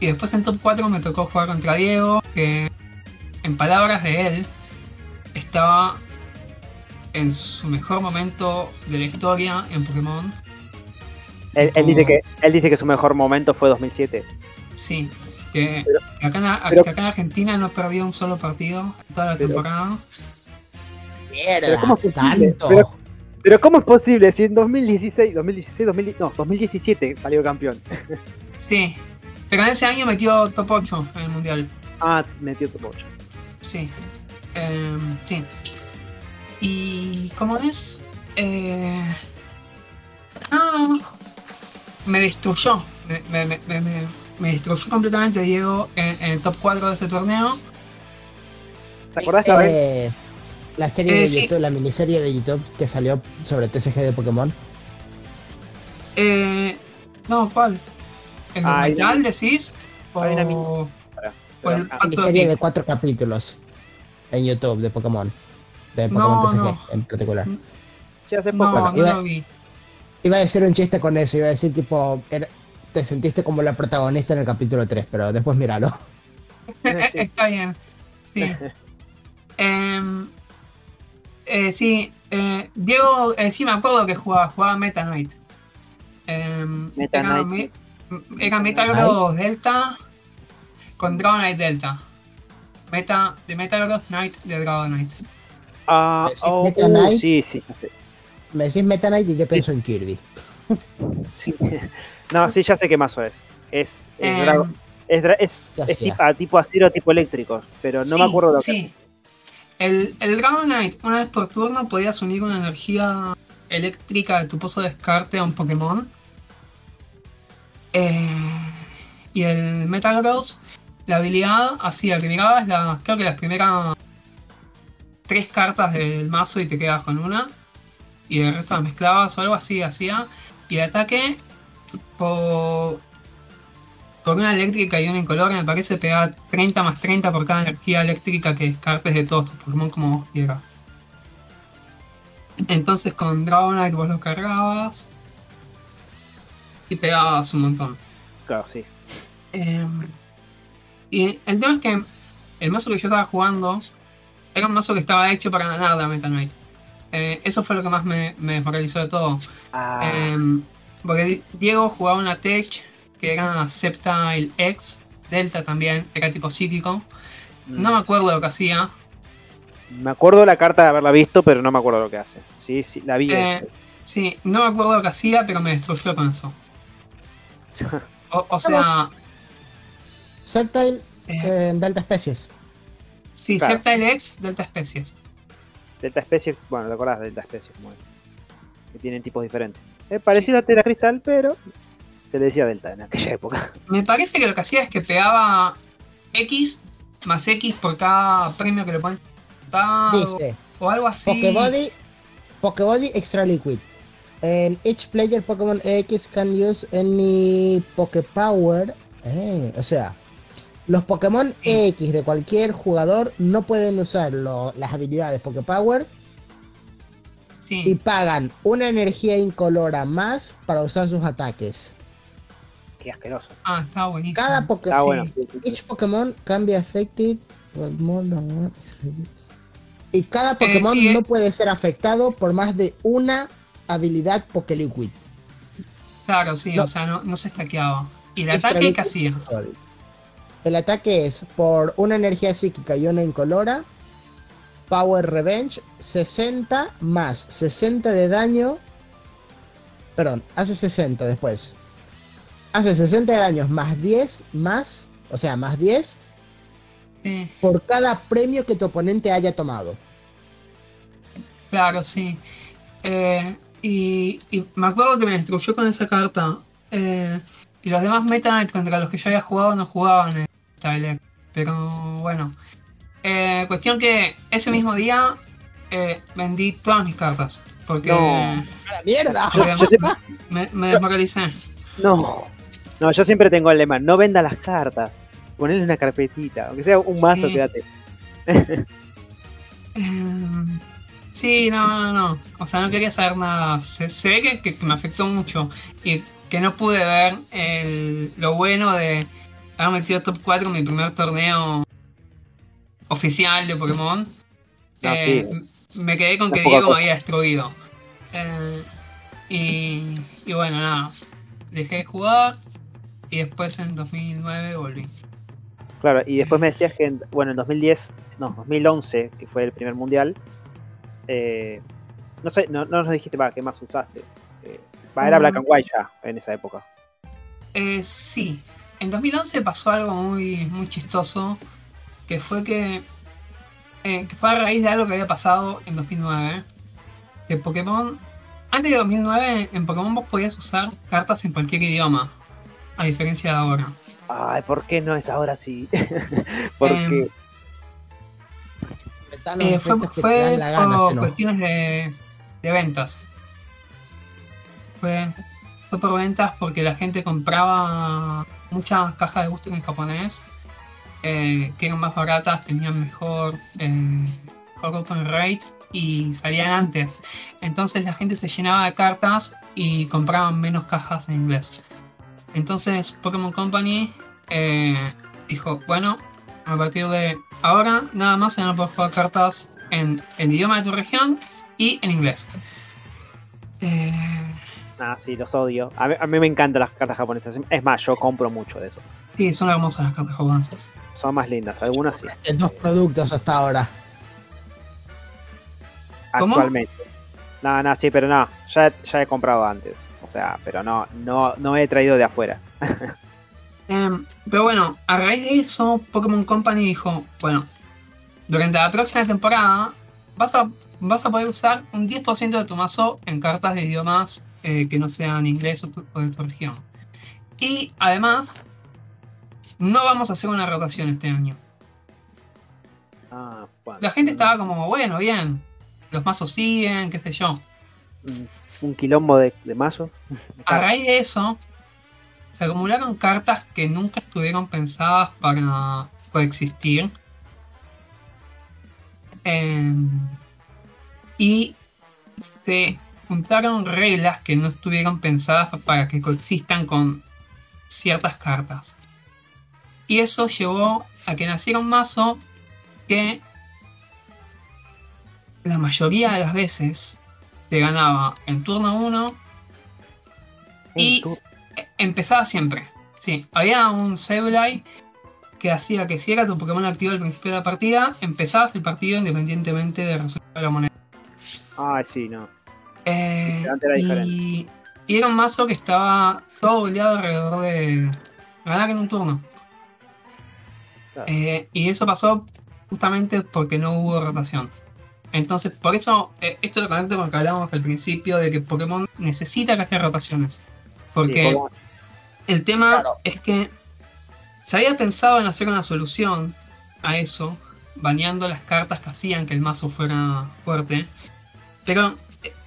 Y después en top 4 me tocó jugar contra Diego, que en palabras de él, estaba en su mejor momento de la historia en Pokémon. Él, él dice que, él dice que su mejor momento fue 2007. Sí, que, Pero- que acá, en, pero- que acá en Argentina no perdió un solo partido en toda la Pero- temporada. mierda, ¿cómo es posible? tanto. Pero- Pero ¿cómo es posible si en 2016, 2016, 2000 no, 2017 salió campeón? *laughs* Sí, pero en ese año metió top 8 en el mundial. Ah, metió top 8. Sí. Em, sí. Y como es. Eh, ah, me destruyó. Me, me, me, me- me- me destruyó completamente Diego en, en el top 4 de ese torneo. ¿Te acordás? Eh, la serie Eh, de sí. YouTube, la miniserie de YouTube que salió sobre TCG de Pokémon. Eh, no, ¿cuál? ¿El Ah, documental decís? O, hay una mini- o Pero- el ah, pacto de Miniserie de cuatro capítulos en YouTube de Pokémon. De No, Pokémon TCG no. en particular. ya hace poco. No, Bueno, no iba- lo vi. Iba a decir un chiste con eso, iba a decir tipo, era- te sentiste como la protagonista en el capítulo 3, pero después míralo. Sí. *laughs* Está bien. Sí. *laughs* Em, eh, sí, eh, Diego, eh, sí me acuerdo que jugaba, jugaba Meta Knight. Em, Meta era, Knight. me- era Metagross Delta con Dragonite Delta. Meta de Metagross Knight de Dragonite. Ah, ¿Decís oh, Meta uh, Knight? sí, sí, sé. Me decís Meta Knight y yo pienso en Kirby. *laughs* Sí. No, sí, ya sé qué mazo es. Es, es Drago- Es, dra- es, Ya es sea. tipo, a tipo acero, tipo eléctrico, pero no Sí, me acuerdo lo que Sí. El, el Dragon Knight, una vez por turno, podías unir una energía eléctrica de tu pozo de descarte a un Pokémon. Eh, y el Metal Gross, la habilidad hacía que mirabas las, creo que las primeras tres cartas del mazo y te quedabas con una. Y el resto las mezclabas o algo así hacía. Y el ataque por, por una eléctrica y una incolora me parece pegaba 30 más 30 por cada energía eléctrica que descartes de todos tus Pokémon como vos quieras. Entonces con Dragonite vos lo cargabas y pegabas un montón. Claro, sí. Eh, y el tema es que el mazo que yo estaba jugando era un mazo que estaba hecho para ganar la Meta Knight. Eh, eso fue lo que más me, me focalizó de todo. Ah, Em, porque Di- Diego jugaba una tech que era Sceptile X, Delta también, era tipo psíquico. No me acuerdo lo que hacía. Me acuerdo la carta de haberla visto, pero no me acuerdo lo que hace. Sí, sí, la vi. Eh, sí, no me acuerdo lo que hacía, pero me destruyó con eso. *laughs* O, o sea, Sceptile eh, en Delta Species. sí, claro. Sceptile X, Delta Especies. Delta Especie, bueno, te acordás de Delta Especie, como es, que tienen tipos diferentes. Es parecido a Tera Cristal, pero se le decía Delta en aquella época. Me parece que lo que hacía es que pegaba X más X por cada premio que le ponen. Dice, O algo así. Pokébody, Pokébody Extra Liquid. And each player Pokémon X can use any Poképower. Eh, o sea, los Pokémon Sí. X de cualquier jugador no pueden usar lo- las habilidades Poképower Sí. y pagan una energía incolora más para usar sus ataques. Qué asqueroso. Ah, estaba buenísimo. Cada Está Pokémon. bueno. Each Pokémon can be affected with more than one- Y cada Pokémon sí, eh. no puede ser afectado por más de una habilidad Pokéliquid. Claro, sí, No. o sea, no, no se estaqueaba. ¿Y el Extra ataque qué hacía? Sorry. El ataque es por una energía psíquica y una incolora. Power Revenge 60 más 60 de daño. Perdón, hace 60 después. Hace 60 de daños más 10 más, o sea, más 10 Sí, por cada premio que tu oponente haya tomado. claro, sí. Eh, y, y me acuerdo que me destruyó con esa carta. Eh, y los demás Meta Knight contra los que yo había jugado no jugaban Pero bueno. Eh, cuestión que ese mismo día eh, vendí todas mis cartas. Porque No. ¡A la mierda! *laughs* Me, me desmoralicé. no, no, yo siempre tengo el lema, no venda las cartas. Ponle una carpetita, aunque sea un mazo, Sí. quédate. *laughs* Em, Sí, no, no, no. O sea, no quería saber nada. Se, se ve que, que- que me afectó mucho. Y que no pude ver el- lo bueno de haber metido top 4 en mi primer torneo oficial de Pokémon. No, Eh, Me quedé con que Diego me había destruido. Eh, y, y bueno, nada. Dejé de jugar. Y después en 2009 volví. Claro, y después me decías que, en, bueno, en 2010, no, 2011, que fue el primer mundial, eh, no sé, no, no nos dijiste, va, ¿qué más usaste? Eh, era. Black and White ya, en esa época. Eh, sí, en 2011 pasó algo muy, muy chistoso, que fue que, eh, que fue a raíz de algo que había pasado en 2009. Que Pokémon, antes de 2009, en Pokémon vos podías usar cartas en cualquier idioma, a diferencia de ahora. Ay, ¿por qué no es ahora sí? *laughs* Porque, Em, Eh, fue fue gana, por no. cuestiones de, de ventas. Fue, fue por ventas porque la gente compraba muchas cajas de booster en japonés eh, que eran más baratas, tenían mejor, eh, mejor open rate y salían antes. Entonces la gente se llenaba de cartas y compraban menos cajas en inglés. Entonces Pokémon Company eh, dijo, bueno, a partir de ahora nada más se van a poder jugar cartas en el idioma de tu región y en inglés. Ah, sí, los odio. A mí, a mí me encantan las cartas japonesas. Es más, yo compro mucho de eso. sí, son hermosas las cartas japonesas. Son más lindas, algunas sí, En dos productos hasta ahora. ¿Cómo? actualmente. No, no, sí, pero no, ya, ya he comprado antes. O sea, pero no, no, no he traído de afuera. *laughs* Em, pero bueno, a raíz de eso, Pokémon Company dijo, bueno, durante la próxima temporada vas a, vas a poder usar un 10% de tu mazo en cartas de idiomas eh, que no sean inglés o, de tu región. Y además, no vamos a hacer una rotación este año. Ah, bueno. La gente estaba como, bueno, bien, los mazos siguen, qué sé yo. Un, quilombo de, de mazos. A raíz de eso, se acumularon cartas que nunca estuvieron pensadas para coexistir. Em, y se juntaron reglas que no estuvieron pensadas para que coexistan con ciertas cartas. Y eso llevó a que naciera un mazo que la mayoría de las veces te ganaba en turno 1 Y- Empezaba siempre. Sí, había un Sableye que hacía que si era tu Pokémon activo al principio de la partida, empezabas el partido independientemente del resultado de la moneda. Ah, sí, no. Eh, era y, y era un mazo que estaba todo boleado alrededor de ganar en un turno. Claro. Eh, y eso pasó justamente porque no hubo rotación. Entonces, por eso, eh, esto lo conecto con lo que hablábamos al principio de que Pokémon necesita que haya rotaciones. Porque Sí, como- el tema Claro. es que se había pensado en hacer una solución a eso, baneando las cartas que hacían que el mazo fuera fuerte. Pero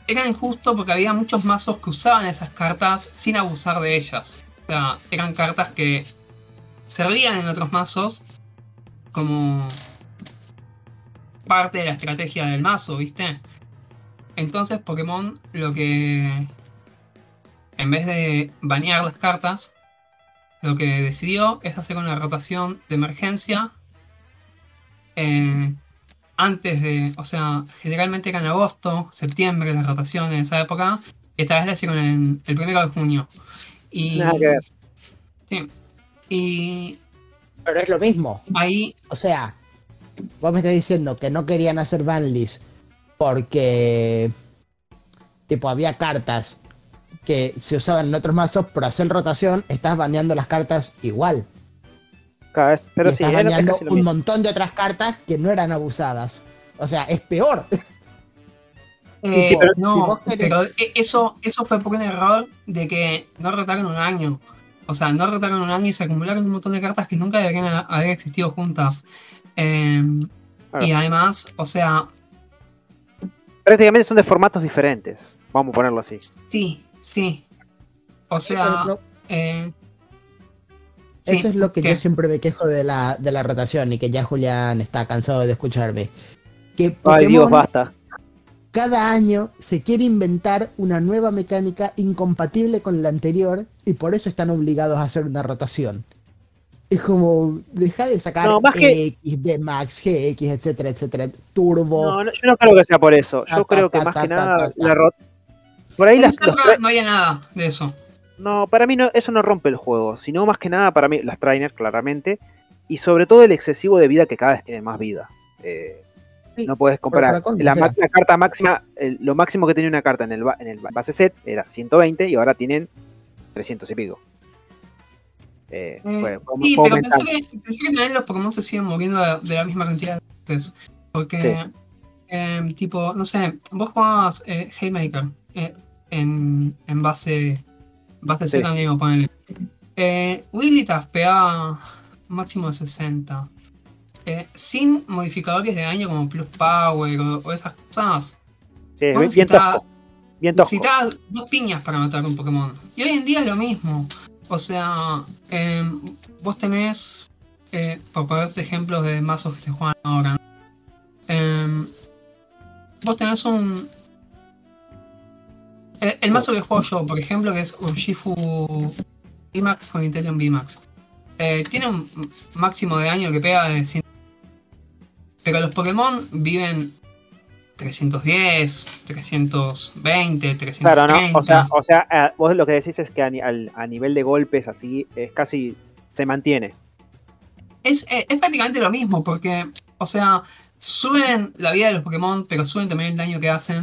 era injusto porque había muchos mazos que usaban esas cartas sin abusar de ellas. O sea, eran cartas que servían en otros mazos como parte de la estrategia del mazo, ¿viste? Entonces Pokémon lo que en vez de banear las cartas, lo que decidió es hacer una rotación de emergencia eh, antes de, o sea, generalmente era en agosto, septiembre las rotaciones en esa época, y esta vez la hicieron en el primero de junio. Y, Nada que ver. sí, y Pero es lo mismo. ahí, O sea, vos me estás diciendo que no querían hacer banlist porque tipo había cartas que se usaban en otros mazos, pero hacer rotación estás baneando las cartas igual. Cada vez- pero y sí, estás es un mismo. montón de otras cartas que no eran abusadas. O sea, es peor. *laughs* eh, Sí, pero no, si vos querés- pero e- eso, eso fue por un error de que no rotaron un año. O sea, no rotaron un año y se acumularon un montón de cartas que nunca deberían ha- haber existido juntas. Em, Claro. Y además, o sea, Prácticamente son de formatos diferentes. Vamos a ponerlo así. sí, sí. O sea, eh, sí, Eso es lo que ¿qué? yo siempre me quejo de la, de la rotación y que ya Julián está cansado de escucharme. Que Ay, Dios, basta. cada año se quiere inventar una nueva mecánica incompatible con la anterior y por eso están obligados a hacer una rotación. Es como, deja de sacar No, más que- X, D Max, GX, etcétera, etcétera, Turbo. No, no, yo no creo que sea por eso. Yo Ta, ta, creo que ta, más ta, que ta, nada ta, ta. la rot- Por ahí las, los no había nada de eso. No, para mí no, eso no rompe el juego, sino más que nada para mí las trainers, claramente, y sobre todo el excesivo de vida que cada vez tiene más vida. Eh, Sí, no puedes comparar. la, o sea. ma- la carta máxima, el- lo máximo que tenía una carta en el, ba- en el ba- base set era 120 y ahora tienen 300 y pico. Eh, fue- fue- sí, fue pero pensé que, pensé que también los Pokémon se siguen muriendo de, de la misma cantidad de veces. Porque, Sí. em, tipo, no sé, vos jugabas eh, Haymaker eh, en, en base, base Sí. Z, amigo, ponele. Eh, pegaba un máximo de 60. Eh, sin modificadores de daño como Plus Power o, o esas cosas. Sí, vos bien necesitabas- tosco. Bien tosco. Necesitabas dos piñas para matar un Pokémon. Y hoy en día es lo mismo. O sea, em, vos tenés, eh, por ponerte ejemplos de mazos que se juegan ahora. Em, vos tenés un... eh, el mazo que juego yo, por ejemplo, que es Urshifu VMAX con Inteleon VMAX. Eh, tiene un máximo de daño que pega de 100. Pero los Pokémon viven 310, 320, 330. Claro, ¿no? O sea, o sea eh, vos lo que decís es que a, nivel de golpes así es casi se mantiene. Es, eh, es prácticamente lo mismo, porque, o sea, suben la vida de los Pokémon, pero suben también el daño que hacen.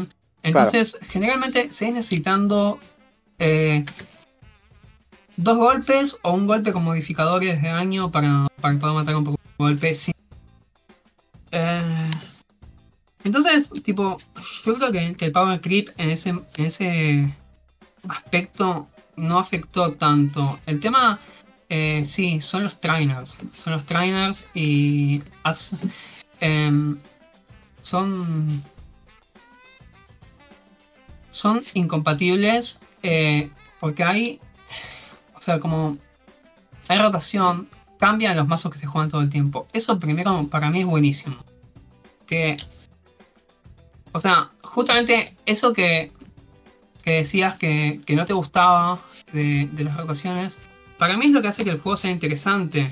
Entonces, generalmente seguís necesitando eh, dos golpes o un golpe con modificadores de daño para, para poder matar un poco de golpe. Sí. Eh, entonces, tipo, yo creo que, que el Power Creep en ese, en ese aspecto no afectó tanto. El tema, eh, sí, son los trainers. Son los trainers y em, son son incompatibles eh, porque hay, o sea, como hay rotación, cambian los mazos que se juegan todo el tiempo. Eso primero para mí es buenísimo. Que, o sea, justamente eso que, que decías que, que no te gustaba de, de las rotaciones, para mí es lo que hace que el juego sea interesante.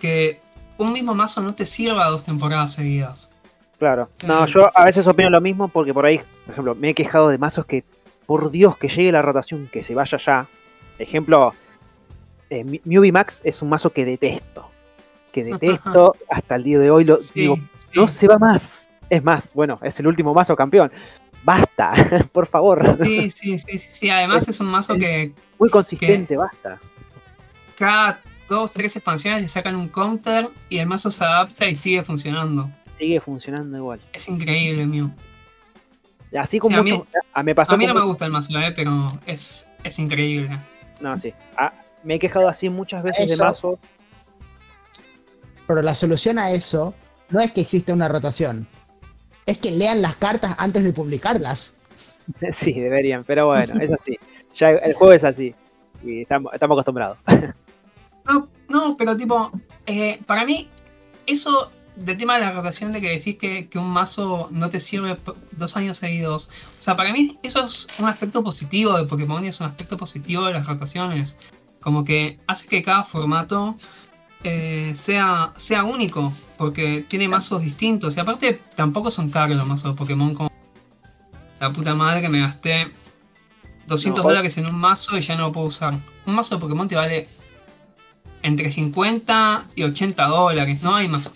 Que un mismo mazo no te sirva dos temporadas seguidas. Claro. No, yo a veces opino lo mismo porque por ahí, por ejemplo, me he quejado de mazos que, por Dios, que llegue la rotación, que se vaya ya. Ejemplo, eh, Max es un mazo que detesto. Que detesto *laughs* hasta el día de hoy. Lo, Sí, digo, sí. no se va más. Es más, bueno, es el último mazo campeón. Basta, *laughs* por favor. Sí, sí, sí, sí, sí. Además es un mazo es- que Muy consistente, basta. cada dos, tres expansiones le sacan un counter y el mazo se adapta y sigue funcionando. Sigue funcionando igual. Es increíble, mío. Así como Sí, a mí- muchos. a- me pasó A mí no me gusta el mazo, eh, pero es, es increíble. No, sí. Ah, me he quejado así muchas veces Eso. de mazo. Pero la solución a eso no es que exista una rotación. Es que lean las cartas antes de publicarlas. *laughs* Sí, deberían, pero bueno, es así. Ya el juego es así. Y estamos, estamos acostumbrados. *laughs* No, no, pero tipo, eh, para mí, eso del tema de la rotación de que decís que, que un mazo no te sirve dos años seguidos. O sea, para mí eso es un aspecto positivo de Pokémon y es un aspecto positivo de las rotaciones. Como que hace que cada formato eh, sea, sea único, porque tiene mazos distintos. Y aparte, tampoco son caros los mazos de Pokémon como la puta madre que me gasté 200 No, dólares en un mazo y ya no lo puedo usar. Un mazo de Pokémon te vale entre 50 y 80 dólares, no hay más.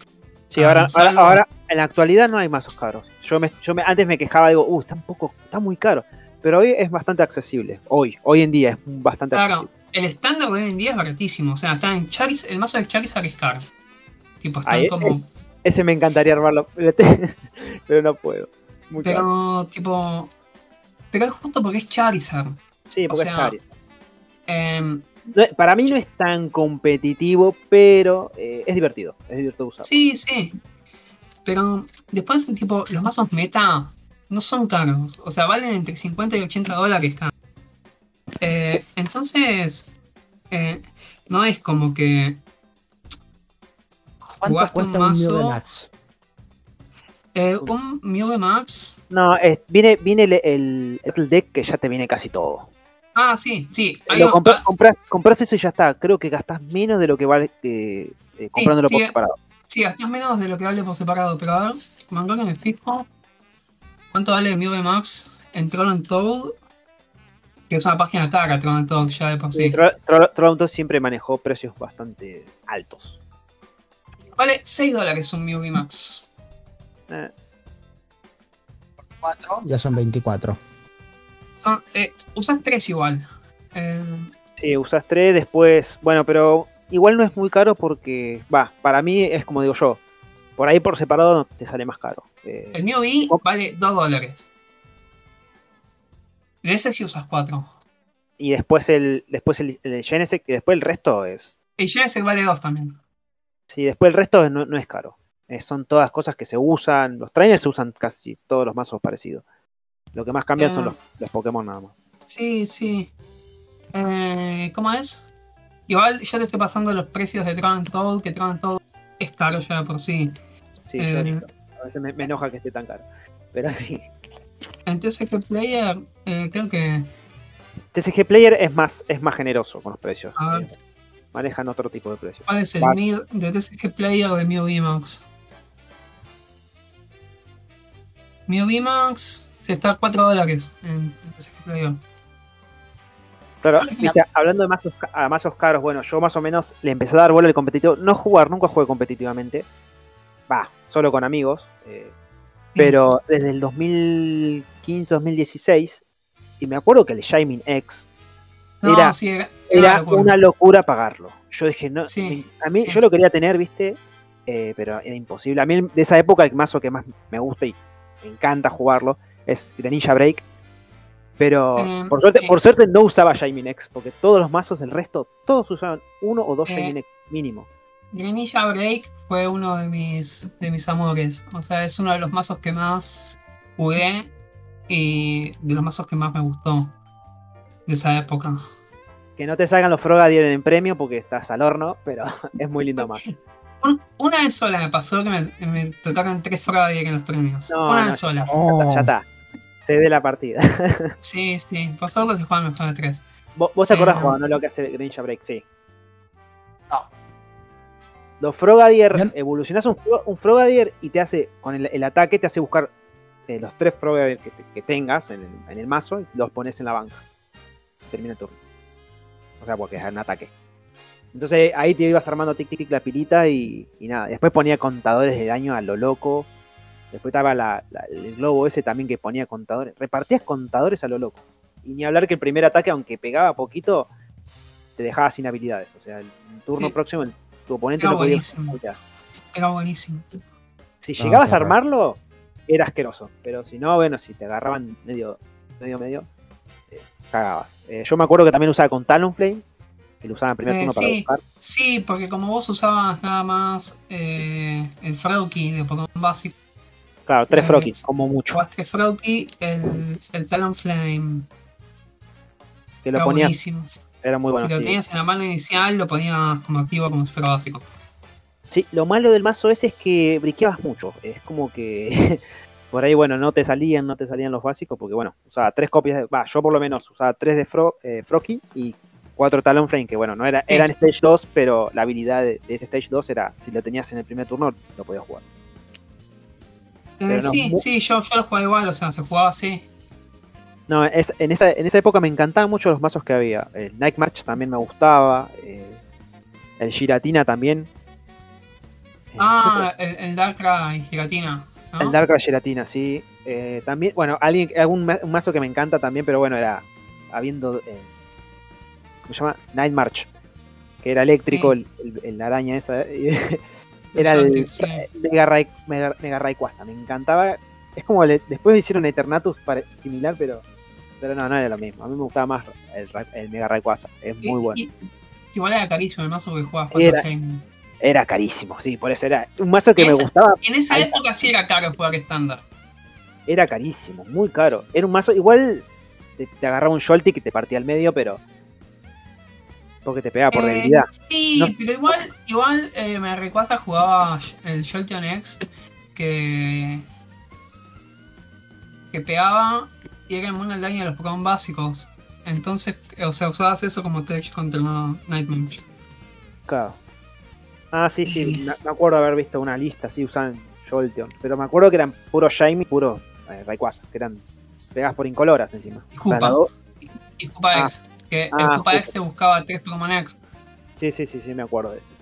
Sí, Ah, ahora, salvo- ahora, ahora, en la actualidad no hay mazos caros. Yo, me, yo me, antes me quejaba, digo, uh, está un poco, está muy caro. Pero hoy es bastante accesible. Hoy, hoy en día es bastante Claro, accesible. el estándar de hoy en día es baratísimo. O sea, está en Charis, el mazo de Charizard es caro. Tipo, están Ahí como. es- Ese me encantaría armarlo, *laughs* pero no puedo. Muy caro. pero, tipo. Pero es justo porque es Charizard. Sí, porque o es sea, Charizard. Em, No es- para mí no es tan competitivo, pero eh, es divertido. Es divertido usarlo. sí, sí. Pero después, tipo, los mazos meta no son caros. O sea, valen entre 50 y 80 dólares cada. Eh, entonces, eh, no es como que ¿Cuánto cuesta un un, mazo. Mew de Max? eh, un Mew Max. No, es- viene, viene el, el, el deck que ya te viene casi todo. Ah, sí, sí. hay Lo compras, compras, compras eso y ya está. Creo que gastás menos de lo que vale eh, eh, comprándolo sí, por eh. separado. sí, gastás menos de lo que vale por separado. Pero a ver, manga que me fijo. ¿Cuánto vale Mew Max en Troll and Toad? Que es una página cara, Troll and Toad, ya de por sí. Tro- Tro- Trollhunter siempre manejó precios bastante altos. Vale 6 dólares un Mew Max. Eh, Cuatro, ya son 24. Son, eh, usas 3 igual. Eh, sí, usas tres después. Bueno, pero igual no es muy caro porque, va, para mí es como digo yo. Por ahí por separado no te sale más caro. Eh, el V Oh. vale 2 dólares. De ese sí usas 4. y después el, después el, el Genesect y después el resto es. El Genesect vale 2 también. Sí, después el resto no, no es caro. Son todas cosas que se usan. Los trainers se usan casi todos los mazos parecidos. Lo que más cambian son Ah. los, los Pokémon nada más. Sí, sí. Eh, ¿Cómo es? Igual yo te estoy pasando los precios de Tron Toad, que Tron Toad es caro ya por sí. Sí, Eh, a veces me, me enoja que esté tan caro. Pero sí. En TCG Player, eh, creo que. TCG Player es más, es más generoso con los precios. A ver. Eh, manejan otro tipo de precios. ¿Cuál es el mid de TCG Player de Mew VMAX? Mew VMAX está a 4 dólares en Player. Claro, viste, hablando de mazos, a mazos caros, bueno, yo más o menos le empecé a dar bola al competitivo. No jugar, nunca jugué competitivamente. Va, solo con amigos. eh, pero desde el 2015-2016, y me acuerdo que el Shining X No, Era- sí, era, una locura pagarlo. Yo dije, no, Sí, a mí sí. yo lo quería tener, viste, Eh, pero era imposible. A mí de esa época el mazo que más me gusta y me encanta jugarlo es Greninja Break. Pero Eh, por, suerte, sí. por suerte no usaba Shining X, porque todos los mazos del resto, todos usaban uno o dos Eh, Shining X mínimo. Greninja Break fue uno de mis, de mis amores. O sea, es uno de los mazos que más jugué y de los mazos que más me gustó de esa época. Que no te salgan los Frogadier en premio porque estás al horno, pero *laughs* es muy lindo más. *laughs* Un- Una vez sola me pasó que me, me tocaron tres Frogadier en los premios. No, Una no, vez sola. Oh, Ya está. Cede la partida. *laughs* Sí, sí. Por suerte se juegan mejor de tres. ¿Vos, vos te acordás, Eh, Juan, no lo que hace Greninja Break? Sí. No. Los Frogadier, evolucionás un, Fro- un Frogadier y te hace, con el, el ataque, te hace buscar eh, los tres Frogadier que, te- que tengas en el, en el mazo y los pones en la banca. Termina el turno. O sea, porque es un ataque. Entonces ahí te ibas armando tic tic tic la pilita y, y nada. Después ponía contadores de daño a lo loco. Después estaba la- la- el globo ese también que ponía contadores. Repartías contadores a lo loco. Y ni hablar que el primer ataque, aunque pegaba poquito, te dejaba sin habilidades. O sea, el turno Sí. próximo el- tu oponente Era no podía buenísimo. Era buenísimo. Si No, llegabas a armarlo, era asqueroso. Pero si no, bueno, si te agarraban medio, medio, medio, eh, cagabas. Eh, yo me acuerdo que también usaba con Talonflame, que lo usaba en primer Eh, turno para sí. buscar. Sí, porque como vos usabas nada más eh, el Froakie de Pokémon básico, Claro, tres Froki, como mucho. jugaste Froakie, el, el Talonflame Que lo era ponías, buenísimo. era muy bueno. si lo sí. tenías en la mano inicial, lo ponías como activo como fuera básico. Sí, lo malo del mazo ese es que briqueabas mucho. Es como que *laughs* por ahí, bueno, no te salían, no te salían los básicos, porque bueno, usaba tres copias de. Va, yo por lo menos usaba tres de Fro, eh, Froki y cuatro Talonflame, que bueno, no era, eran Stage 2, pero la habilidad de, de ese Stage 2 era, si lo tenías en el primer turno, lo podías jugar. Eh, no, sí, sí, yo, yo lo jugaba igual, o sea, se jugaba así. No, es, en, esa, en esa época me encantaban mucho los mazos que había. El Night March también me gustaba. eh, el Giratina también. Eh, Ah, el, el Darkrai y Giratina. ¿no? El Darkrai Giratina, sí. Eh, también, bueno, alguien, algún mazo que me encanta también, pero bueno, era habiendo. eh, ¿Cómo se llama? Night March. Que era eléctrico, el, el- el araña esa. *laughs* era el sí. Mega, Ray, Mega, Mega Rayquaza. Me encantaba. Es como le- después hicieron Eternatus similar, pero. Pero no, no era lo mismo. A mí me gustaba más el, el Mega Rayquaza. Es Y- muy bueno. y- igual era carísimo el mazo que jugabas Era. Game. Era carísimo, sí, por eso era un mazo que me Esa- gustaba. En esa época sí era caro jugar estándar. Era carísimo, muy caro. Era un mazo, igual te, te agarraba un Joltik y te partía al medio, pero. Porque te pegaba por Eh, debilidad. Sí, No- pero igual, igual eh, me recuerda jugaba el Jolteon X que. que pegaba y era inmune al daño de los Pokémon básicos. Entonces, eh, o sea, usabas eso como tech contra Nightmare. Claro. Ah, sí, sí, me me acuerdo haber visto una lista así, usaban Jolteon. Pero me acuerdo que eran puro Shiny, puro eh, Rayquaza, que eran pegadas por incoloras encima. Y O sea, Y Koopa Ah. X, que el Ah, Koopa Koopa. X te buscaba tres Pokémon X. Sí, sí, sí, sí, me acuerdo de eso.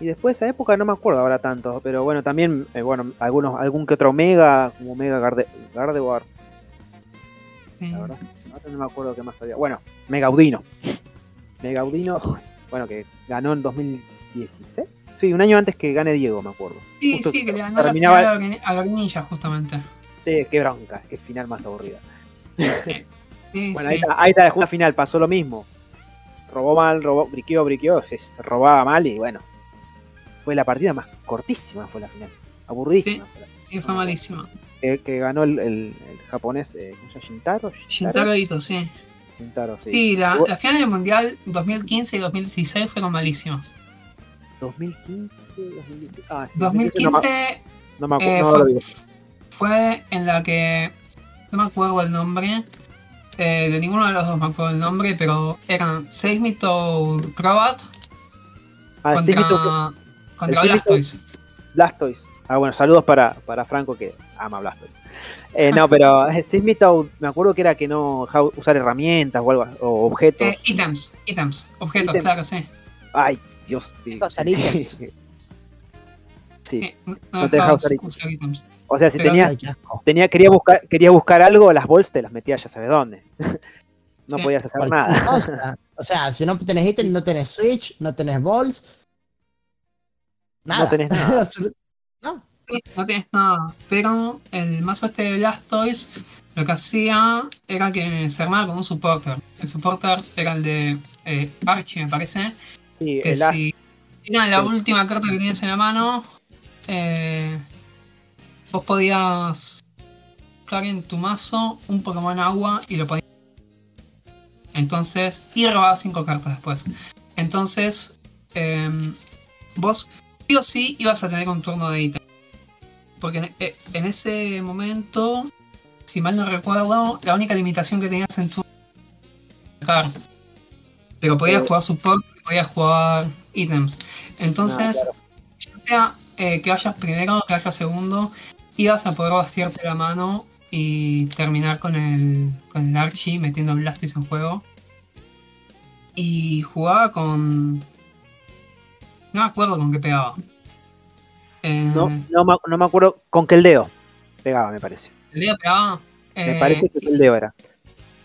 Y después de esa época no me acuerdo ahora tanto, pero bueno, también, eh, bueno, algunos, algún que otro Mega, como Mega Garde, Gardevoir, Sí. la verdad. No me acuerdo qué más había. Bueno, Megaudino. Megaudino, bueno, que ganó en 2016. Sí, un año antes que gane Diego, me acuerdo. Sí, Justo sí, que le ganó la final a Gren- a Greninja justamente. Sí, qué bronca, qué final más aburrida. Sí, *laughs* sí, Bueno, sí. ahí está, ahí está, una final, pasó lo mismo. Robó mal, robó, briqueó, briqueó, se robaba mal y bueno. Fue la partida más cortísima, fue la final. Aburridísima. la- Sí, fue malísimo. Que, que ganó el, el- el japonés, eh. Shintaro. Shintaro Ito, sí. Shintaro, sí. Sí, la, Igual- la final del mundial 2015 y 2016 fueron malísimas. 2015, 2016. Ah, sí, 2015 No me, acu- eh, no fue en la que no me acuerdo el nombre. Eh, de ninguno de los dos me acuerdo el nombre, pero eran Seismito Crobat Ah, contra, Seismito contra Blastoise. Blastoise. Ah, bueno, saludos para, para Franco que ama Blastoise. Eh, no, pero eh, Seismito, me acuerdo que era que no usar herramientas o algo, o objetos. Eh, ítems, ítems, objetos, Ítems. claro, sí. Ay, Dios. Sí, Usar sí, sí. Sí. Sí, no, no te dejaba usar usar ítems. O sea, si Pero- tenía, quería buscar, quería buscar algo, las bolsas te las metía ya sabes dónde. *laughs* no Sí. podías hacer nada. cosa. O sea, si no tenés ítem, no tenés Switch, no tenés Balls. Nada. No tenés nada. *laughs* No. No tienes nada. Pero el mazo este de Blastoise lo que hacía era que se armaba con un supporter. El supporter era el de eh, Archie, me parece. Sí, Que el as- si era la Sí. última carta que tenías en la mano, eh, vos podías buscar en tu mazo un Pokémon agua y lo podías. Entonces, y robabas cinco cartas después. Entonces, em, vos sí o sí ibas a tener un turno de ítem. Porque en, eh, en ese momento, si mal no recuerdo, la única limitación que tenías en tu sacar. Pero podías jugar support, podías jugar ítems. Entonces, Ah, ya sea eh, que vayas primero o que vayas segundo, ibas a poder vaciarte la mano y terminar con el, con el Archie metiendo Blastoise en juego. Y jugaba con. No me acuerdo con qué pegaba. Eh, no, no, me, no me acuerdo con qué el dedo pegaba, me parece. El día pegaba. Me eh, parece que el dedo era.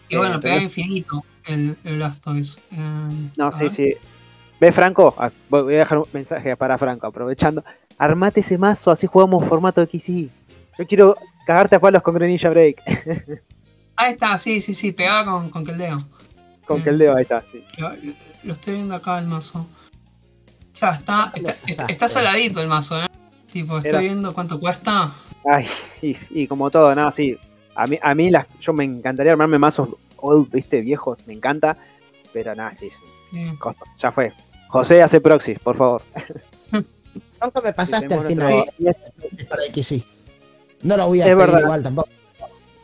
Y bueno, eh, pegaba infinito el, el Blastoise. No, sí, ver. sí. ¿Ves, Franco? Ah, voy a dejar un mensaje para Franco, aprovechando. Armate ese mazo, así jugamos formato XY. Yo quiero cagarte a palos con Greninja Break. *laughs* Ahí está, sí, sí, sí, pegaba con, con Keldeo. con que el dedo ahí está, sí. Lo, lo estoy viendo acá el mazo. Ya, está, está, está saladito el mazo, eh. Tipo, estoy Era- viendo cuánto cuesta. Ay, sí, como todo, no, sí. A mí, a mí las, yo me encantaría armarme mazos old, viste, viejos, me encanta. Pero nada, sí, sí, Sí. costo, ya fue. José hace proxies, por favor. *laughs* Nunca me pasaste al final para que sí. No lo voy a Es pedir verdad. igual tampoco.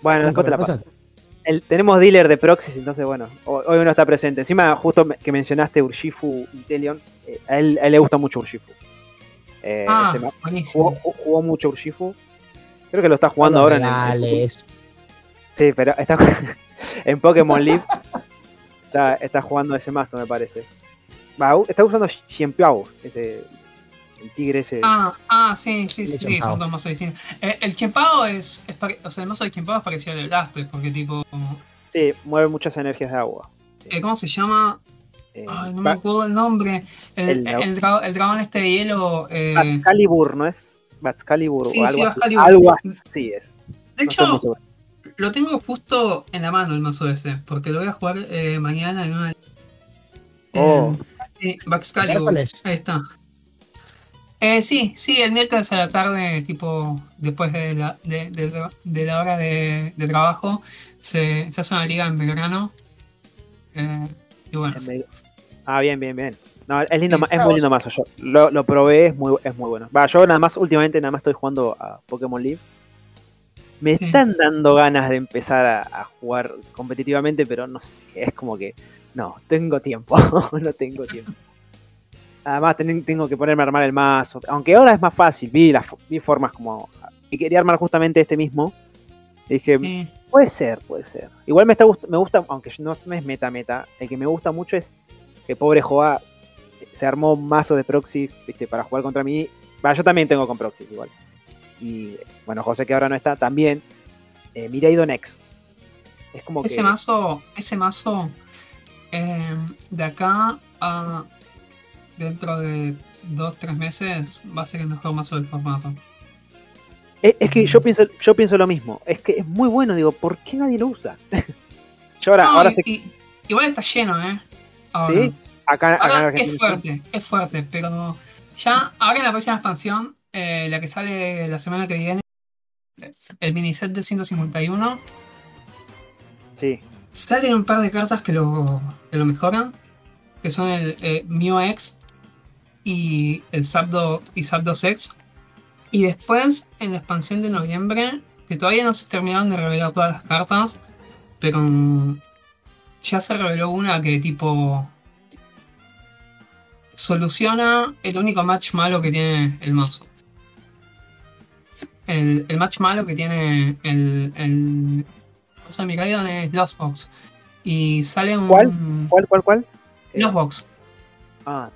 Bueno, Nunca te la paso. pasaste. El- tenemos dealer de proxies, entonces bueno, hoy, uno está presente. Encima, justo me- que mencionaste Urshifu Intelion, eh, a, él, a él le gusta mucho Urshifu. Eh, Ah, jugó, jugó mucho Urshifu. Creo que lo está jugando ahora lo en el-. Sí, pero está *laughs* en Pokémon League. *laughs* Está, está jugando ese mazo, me parece. Va, está usando Xianpiao, ese. El tigre ese. Ah, ah, sí, sí, sí, sí, son dos mazos distintos. Eh, el Chempao es, es pare- o sea, el mazo del Chempao es parecido al de Blastoise, porque tipo, Sí, mueve muchas energías de agua. eh, ¿cómo se llama? Eh, Ay, no me acuerdo el nombre. El, El el, dra- dra- el dragón este de hielo. eh, Excalibur, ¿no es? Excalibur Sí, o sí, algo así. Excalibur. Algo así es. de No hecho, lo tengo justo en la mano el mazo ese, porque lo voy a jugar eh, mañana en una. Oh. Eh, sí, Baxcalibur. Ahí está. Eh, sí, sí, el miércoles a la tarde, tipo, después de la, de, de- de la hora de, de trabajo, se, se hace una liga en Belgrano. Eh, y bueno. Ah, bien, bien, bien. No, es lindo, Sí. es muy lindo mazo. Yo lo, lo probé, es muy, es muy bueno. Va, yo nada más, últimamente nada más estoy jugando a Pokémon League. Me Sí. están dando ganas de empezar a, a jugar competitivamente, pero no sé, es como que no, tengo tiempo, *laughs* no tengo tiempo. Además ten- tengo que ponerme a armar el mazo, aunque ahora es más fácil, vi las vi formas como y quería armar justamente este mismo. Y dije, sí, Puede ser, puede ser. Igual me está me gusta, aunque no, no es meta meta, el que me gusta mucho es que pobre Joa se armó un mazo de proxies, viste, para jugar contra mí. Va, yo también tengo con proxies igual. Y bueno, José que ahora no está, también. Eh, Miraido Nex. Es como ese que. mazo, ese mazo, eh, de acá a dentro de dos, tres meses, va a ser el mejor mazo del formato. Es, es que yo pienso, yo pienso lo mismo. Es que es muy bueno, digo, ¿por qué nadie lo usa? *laughs* yo ahora, No, ahora y- y- igual está lleno, ¿eh? Ahora. ¿Sí? acá, acá Ahora es fuerte, es fuerte, pero ya ahora en la próxima expansión, eh, la que sale la semana que viene, el miniset de 151, Sí. salen un par de cartas que lo, que lo mejoran, que son el eh, Mew X y el Zapdos y Zapdos X. Y después, en la expansión de noviembre, que todavía no se terminaron de revelar todas las cartas, pero mm, ya se reveló una que tipo soluciona el único match malo que tiene el mazo. El, match malo que tiene el, el mazo de Miraidon es Lost Box. Y sale un. ¿Cuál? ¿Cuál, cuál, cuál? Lost Box. Ah,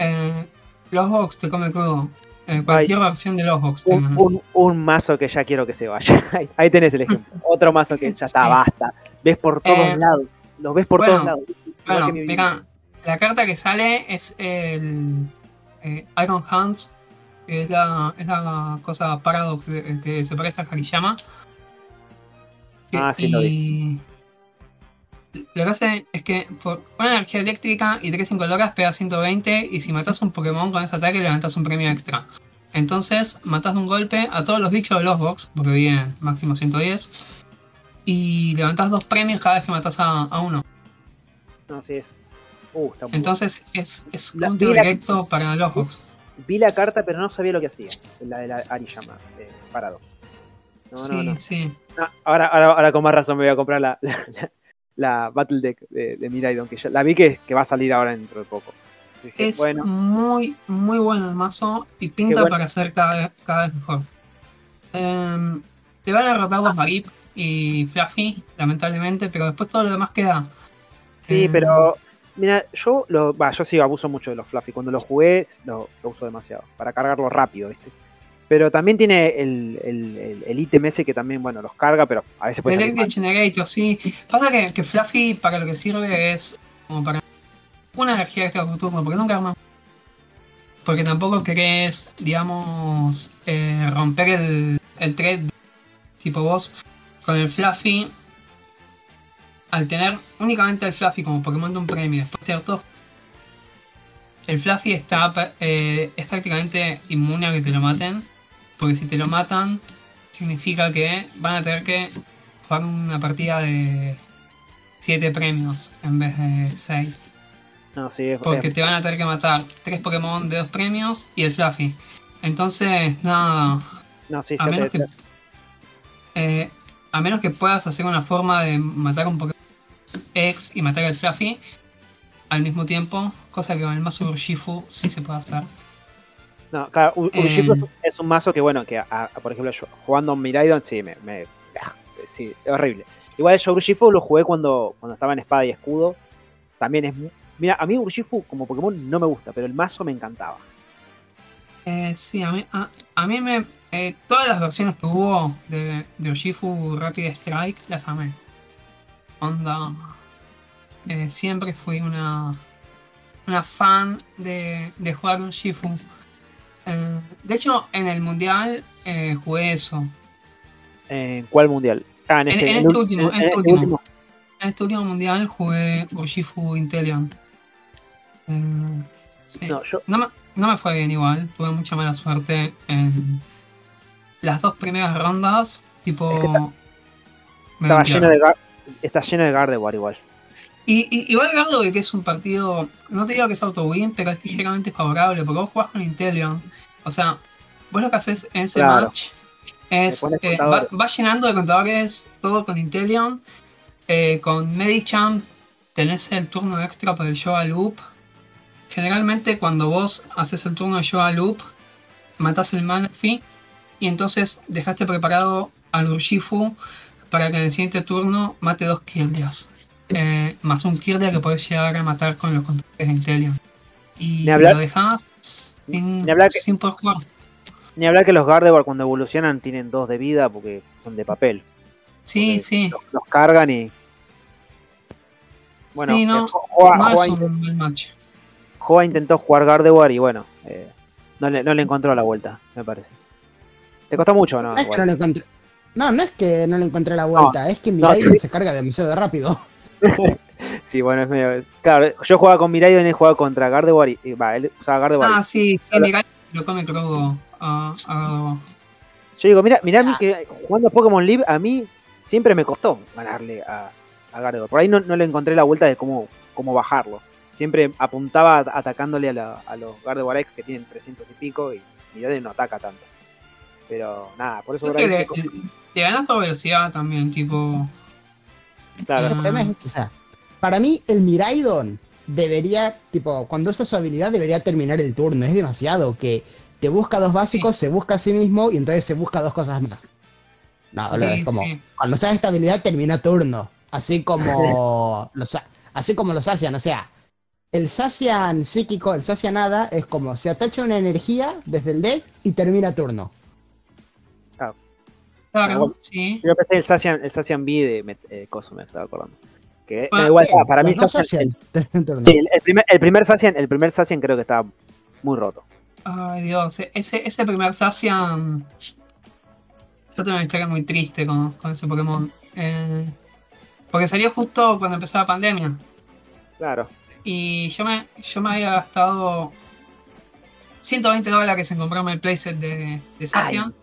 Eh, Lost Box te come crudo. Eh, cualquier versión de los box. Un, un- un mazo que ya quiero que se vaya. *laughs* Ahí, ahí tenés el ejemplo. *laughs* Otro mazo que ya está, Sí. basta. Ves por todos Eh, lados. Los ves por bueno, todos lados. Bueno, mira, la carta que sale es el eh, Iron Hands, que es la, es la cosa Paradox de- que se parece al Hariyama. Ah, sí, lo y Lo que hace es que por una energía eléctrica y tres incoloras pega 120 y si matas un Pokémon con ese ataque levantas un premio extra. Entonces matas de un golpe a todos los bichos de los box, porque vienen máximo 110, y levantas dos premios cada vez que matas a, a uno. No, sí es. Uh, está Entonces es, es La- la- directo para los box. Vi la carta, pero no sabía lo que hacía. La de la Ariyama, de Paradox. No, sí, no, no. sí. Ah, ahora, ahora, ahora con más razón me voy a comprar la, *laughs* la, la- Battle Deck de, de Miraidon, que ya, la vi que, que va a salir ahora dentro de poco. Dije, Es bueno, muy, muy bueno el mazo y pinta bueno. para ser cada, vez- cada vez mejor. Em, te van a derrotar los Marip y Fluffy, lamentablemente, pero después todo lo demás queda. sí, eh, pero mira, yo lo, va, yo sí abuso mucho de los Fluffy. Cuando los jugué, lo, lo uso demasiado. Para cargarlo rápido, ¿viste? Pero también tiene el, el, el, ítem ese que también, bueno, los carga, pero a veces puede El Generator, sí. Pasa que, que Fluffy para lo que sirve es como para una energía extra turno, porque nunca más. Porque tampoco querés, digamos, eh, romper el, el thread tipo vos con el Fluffy. Al tener únicamente el Fluffy como Pokémon de un premio y después tener todo. El Fluffy está eh, es prácticamente inmune a que te lo maten. Porque si te lo matan, significa que van a tener que jugar una partida de 7 premios en vez de 6. No, sí, es, Porque te van a tener que matar 3 Pokémon de 2 premios y el Fluffy. Entonces, nada, no, sí, a menos te- que, eh, a menos que puedas hacer una forma de matar un Pokémon X y matar al Fluffy al mismo tiempo, cosa que con el mazo Urshifu sí se puede hacer. No, claro, U- Eh, Urshifu es- un mazo que, bueno, que a- a- por ejemplo, yo jugando Miraidon, sí, me, me- ah, sí, es horrible. Igual yo Urshifu lo jugué cuando, cuando estaba en espada y escudo. También es. Mira, a mí Urshifu como Pokémon no me gusta, pero el mazo me encantaba. Eh, sí, a mí, a, a mí me. eh, todas las versiones que hubo de, de Urshifu Rapid Strike las amé. Onda. eh, siempre fui una. Una fan de, de jugar Urshifu. Eh, de hecho, en el mundial eh, jugué eso. ¿En cuál mundial? Ah, en este, en este último, en este este último. En este último mundial jugué Urshifu Intelion. Eh, sí. No, yo, No me, no me fue bien igual, tuve mucha mala suerte en las dos primeras rondas, tipo... Es que está- me estaba lleno de, está lleno de Gardevoir igual. Y, y- igual Gardevoir que es un partido, no te digo que es auto-win, pero es ligeramente favorable, porque vos jugás con Inteleon. O sea, vos lo que haces en ese Claro. match es, eh, va, contadores. vas llenando de contadores todo con Inteleon, eh, con Medichamp tenés el turno extra para el Yoga Loop. Generalmente cuando vos haces el turno de Yoga Loop, matás el Manaphy y entonces dejaste preparado al Urshifu para que en el siguiente turno mate dos Kirlias. Eh, más un Kirlia que podés llegar a matar con los controles de Intelion. Y Ni hablar- lo dejás sin, Ni hablar que- sin poder jugar. Ni hablar que los Gardevoir cuando evolucionan tienen dos de vida porque son de papel. Sí, Porque sí. Los, los cargan y. Bueno, Sí, no, eh, Joa, No Joa es un mal match. Joa intentó jugar Gardevoir y bueno, eh, no, le, no le encontró la vuelta, me parece. ¿Te costó mucho o no? No es que no le encontré. No, no es que no le encontré la vuelta, es que no, Miraidon sí. se carga demasiado rápido. *laughs* *laughs* Sí, bueno, es medio. Claro, yo jugaba con Miraidon y él jugaba contra Gardevoir y. Va, él usaba Gardevoir. Ah, sí, sí. Miguel lo come a, a Gardevoir. Yo digo, mira, mira a mí que jugando a Pokémon Live, a mí siempre me costó ganarle a, a Gardevoir. Por ahí no, no le encontré la vuelta de cómo, cómo bajarlo. Siempre apuntaba at- atacándole a, la- a los Gardevoir X que tienen 300 y pico y Miraidon no ataca tanto. Pero nada, por eso por ahí le, ganas por velocidad también, tipo. claro, El problema es, o sea, para mí el Miraidon debería, tipo, cuando usa su habilidad debería terminar el turno. Es demasiado que te busca dos básicos, se busca a sí mismo y entonces se busca dos cosas más. No, Sí, es como, sí. cuando usas esta habilidad termina turno. Así como *laughs* los, así como los hacen, o sea, El Sacian psíquico, el Sacian nada, es como se atacha una energía desde el deck y termina turno. Claro, sí. Yo pensé el Sacian, el Sacian B de eh, Coso, me estaba acordando. Que, no, igual, Eh, ah, para mí terminan turno. sí, el, el primer, el primer Sacian, el primer Sacian creo que estaba muy roto. Ay, Dios, ese, ese primer Sacian. Yo tengo una historia muy triste con, con ese Pokémon. Eh, porque salió justo cuando empezó la pandemia. Claro. Y yo me, yo me había gastado 120 dólares en comprarme el playset de, de Sacian.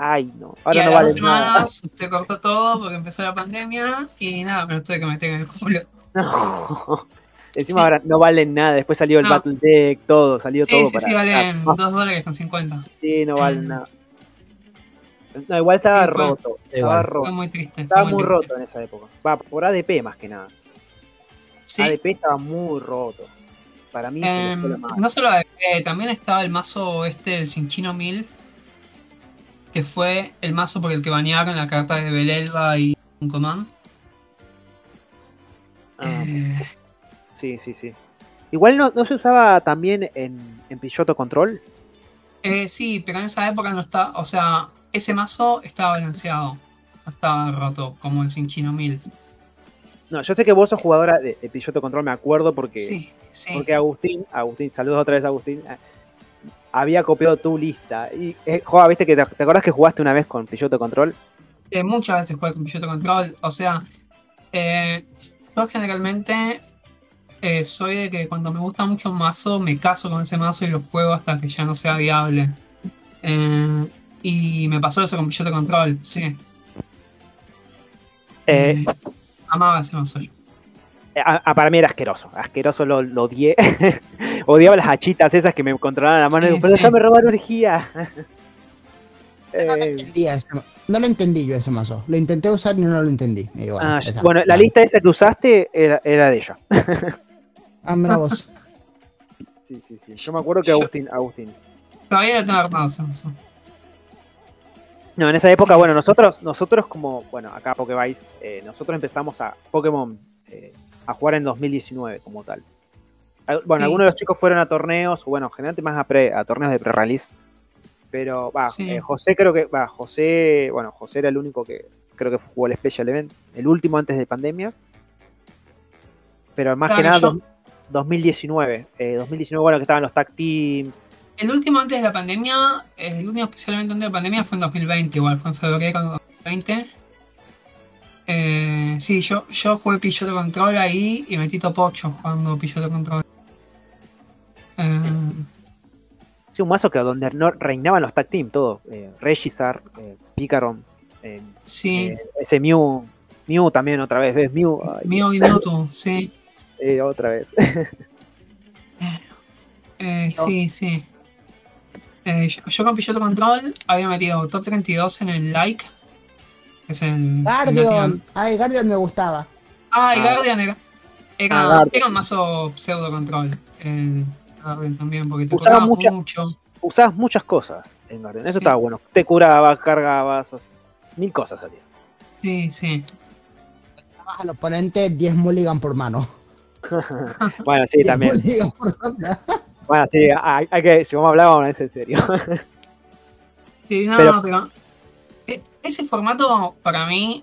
Ay, no. y Ahora a no las vale dos nada. semanas se cortó todo porque empezó la pandemia. Y nada, me lo tuve que meter en el culo. *laughs* No. Encima Sí. ahora no valen nada. Después salió el No. Battle Deck, todo, salió Sí, todo sí, para. sí, valen Ah, 2 dólares con 50. sí, no valen Eh. nada. No, igual estaba Sí, fue- roto. Estaba Igual. roto. Fue muy triste. Estaba muy triste. roto en esa época. Va, por ADP más que nada. Sí. ADP estaba muy roto. Para mí se le fue la Em, no solo ADP, también estaba el mazo este, el Sinchino 1000, que fue el mazo por el que banearon la carta de Belelva y un. Ah, Eh, sí, sí, sí. Igual no, no se usaba también en, en Pilloto Control. eh, sí, pero en esa época no está, o sea, ese mazo estaba balanceado, no estaba roto como el Sinchino 1000. No, yo sé que vos sos jugadora de, de Pilloto Control, me acuerdo porque, Sí, sí. porque Agustín, Agustín, saludos otra vez Agustín, había copiado tu lista. Y, eh, Joa, viste que te, ¿te acordás que jugaste una vez con Pilloto Control? Eh, muchas veces juego con Pilloto Control. O sea, eh, yo generalmente eh, soy de que cuando me gusta mucho un mazo, me caso con ese mazo y lo juego hasta que ya no sea viable. Y me pasó eso con Pilloto Control, sí. Amaba ese mazo. yo. A- a- para mí era asqueroso, asqueroso lo, lo odié. *laughs* Odiaba las hachitas esas que me controlaban la mano y Sí, digo, pero sí. déjame robar energía. No *laughs* lo Eh, entendía no lo entendí yo ese mazo. Lo intenté usar y no lo entendí. Y bueno, ah, esa. bueno, la lista esa que usaste era, era de ella. *laughs* Ah, mira vos. Sí, sí, sí. Yo me acuerdo que Agustín, Agustín. Todavía lo tengo armado ese mazo. No, en esa época, bueno, nosotros, nosotros como, bueno, acá Pokévice, eh, nosotros empezamos a Pokémon eh, a jugar en 2019 como tal. Al- Bueno, Sí. algunos de los chicos fueron a torneos, bueno, generalmente más a, pre- a torneos de pre-release. Pero, va, Sí. eh, José creo que, va, José, bueno, José era el único que creo que jugó el Special Event, el último antes de pandemia. Pero más que nada, yo- dos- 2019. eh, 2019, bueno, que estaban los tag team. El último antes de la pandemia, el último especialmente antes de la pandemia fue en 2020, igual, fue en febrero de 2020. Eh, sí, yo, yo jugué Pilloto Control ahí y metí top 8 jugando Pilloto Control. Eh, Sí, un mazo que donde no reinaban los tag team, todo. Eh, Regizar, eh, Picaron, eh, sí, ese Mew, Mew también otra vez, ¿ves? Mew, ay, Mio y Mewtwo, sí. *laughs* otra vez. *laughs* Sí, sí. Yo, yo con Pilloto Control había metido top 32 en el like. Es el. Guardian. Ay, Guardian me gustaba. Ah, y Ah. Guardian era. Era, Ah, Guardian. era un mazo pseudo control. El Guardian también, porque te Usaba mucho. Usabas muchas cosas en Guardian, eso Sí. estaba bueno. Te curabas, cargabas, mil cosas salían. Sí, sí. Dabas al oponente 10 mulligan por mano. *laughs* bueno, sí, *laughs* 10 también. Bueno, sí, hay, hay que, si vamos a hablar, vamos a hablar en serio. Sí, no, Pero- pero. E- ese formato para mí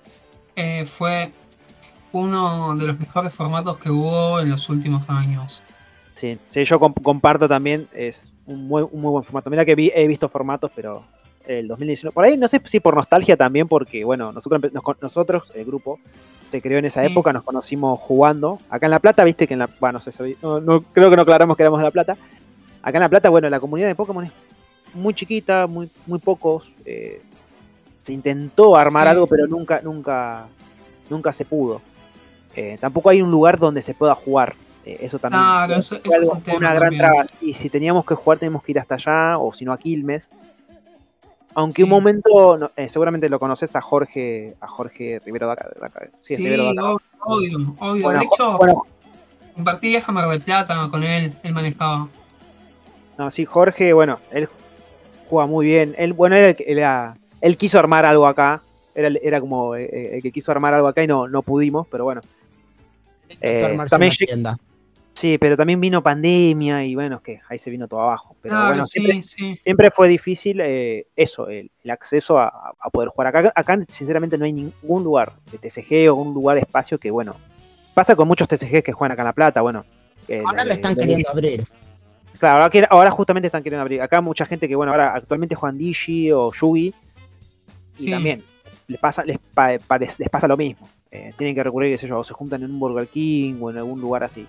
eh, fue uno de los mejores formatos que hubo en los últimos años. Sí, sí, yo comp- comparto también, es un muy, un muy buen formato. Mira que vi- he visto formatos, pero el 2019, por ahí no sé si por nostalgia también, porque bueno, nosotros, nos nosotros el grupo, se creó en esa Sí. época, nos conocimos jugando. Acá en La Plata, viste que en La bueno, no sé, no- creo que no aclaramos que éramos de La Plata. Acá en La Plata, bueno, la comunidad de Pokémon es muy chiquita, muy, muy pocos. eh, se intentó armar Sí. algo, pero nunca, nunca, nunca se pudo. Eh, tampoco hay un lugar donde se pueda jugar. eh, eso también Claro, fue eso- eso es un una gran también. traba. Y si teníamos que jugar, teníamos que ir hasta allá, o si no a Quilmes. Aunque Sí. un momento, no, eh, seguramente lo conoces a Jorge, a Jorge Rivero acá. Sí, Sí, Rivero obvio, obvio, obvio. Bueno, de hecho, bueno, compartí viaje a Mar del Plata con él, él manejaba. No, sí, Jorge, bueno, él juega muy bien. Él, bueno, él, era él quiso armar algo acá. Era, era como eh, el que quiso armar algo acá y no, no pudimos, pero bueno. Eh, también una. Sí, pero también vino pandemia y bueno, es que ahí se vino todo abajo. Pero Claro, bueno, sí, siempre, sí. siempre fue difícil eh, eso, el, el acceso a, a poder jugar. Acá, acá, sinceramente, no hay ningún lugar de TCG o un lugar de espacio que, bueno, pasa con muchos TCG que juegan acá en La Plata, bueno. eh, Ahora lo están de- queriendo abrir. Claro, ahora, ahora justamente están queriendo abrir. Acá mucha gente que, bueno, ahora actualmente juegan Digi o Yugi. Y Sí. también les pasa, les, pa- les pasa lo mismo. Eh, tienen que recurrir, qué sé yo, o se juntan en un Burger King o en algún lugar así.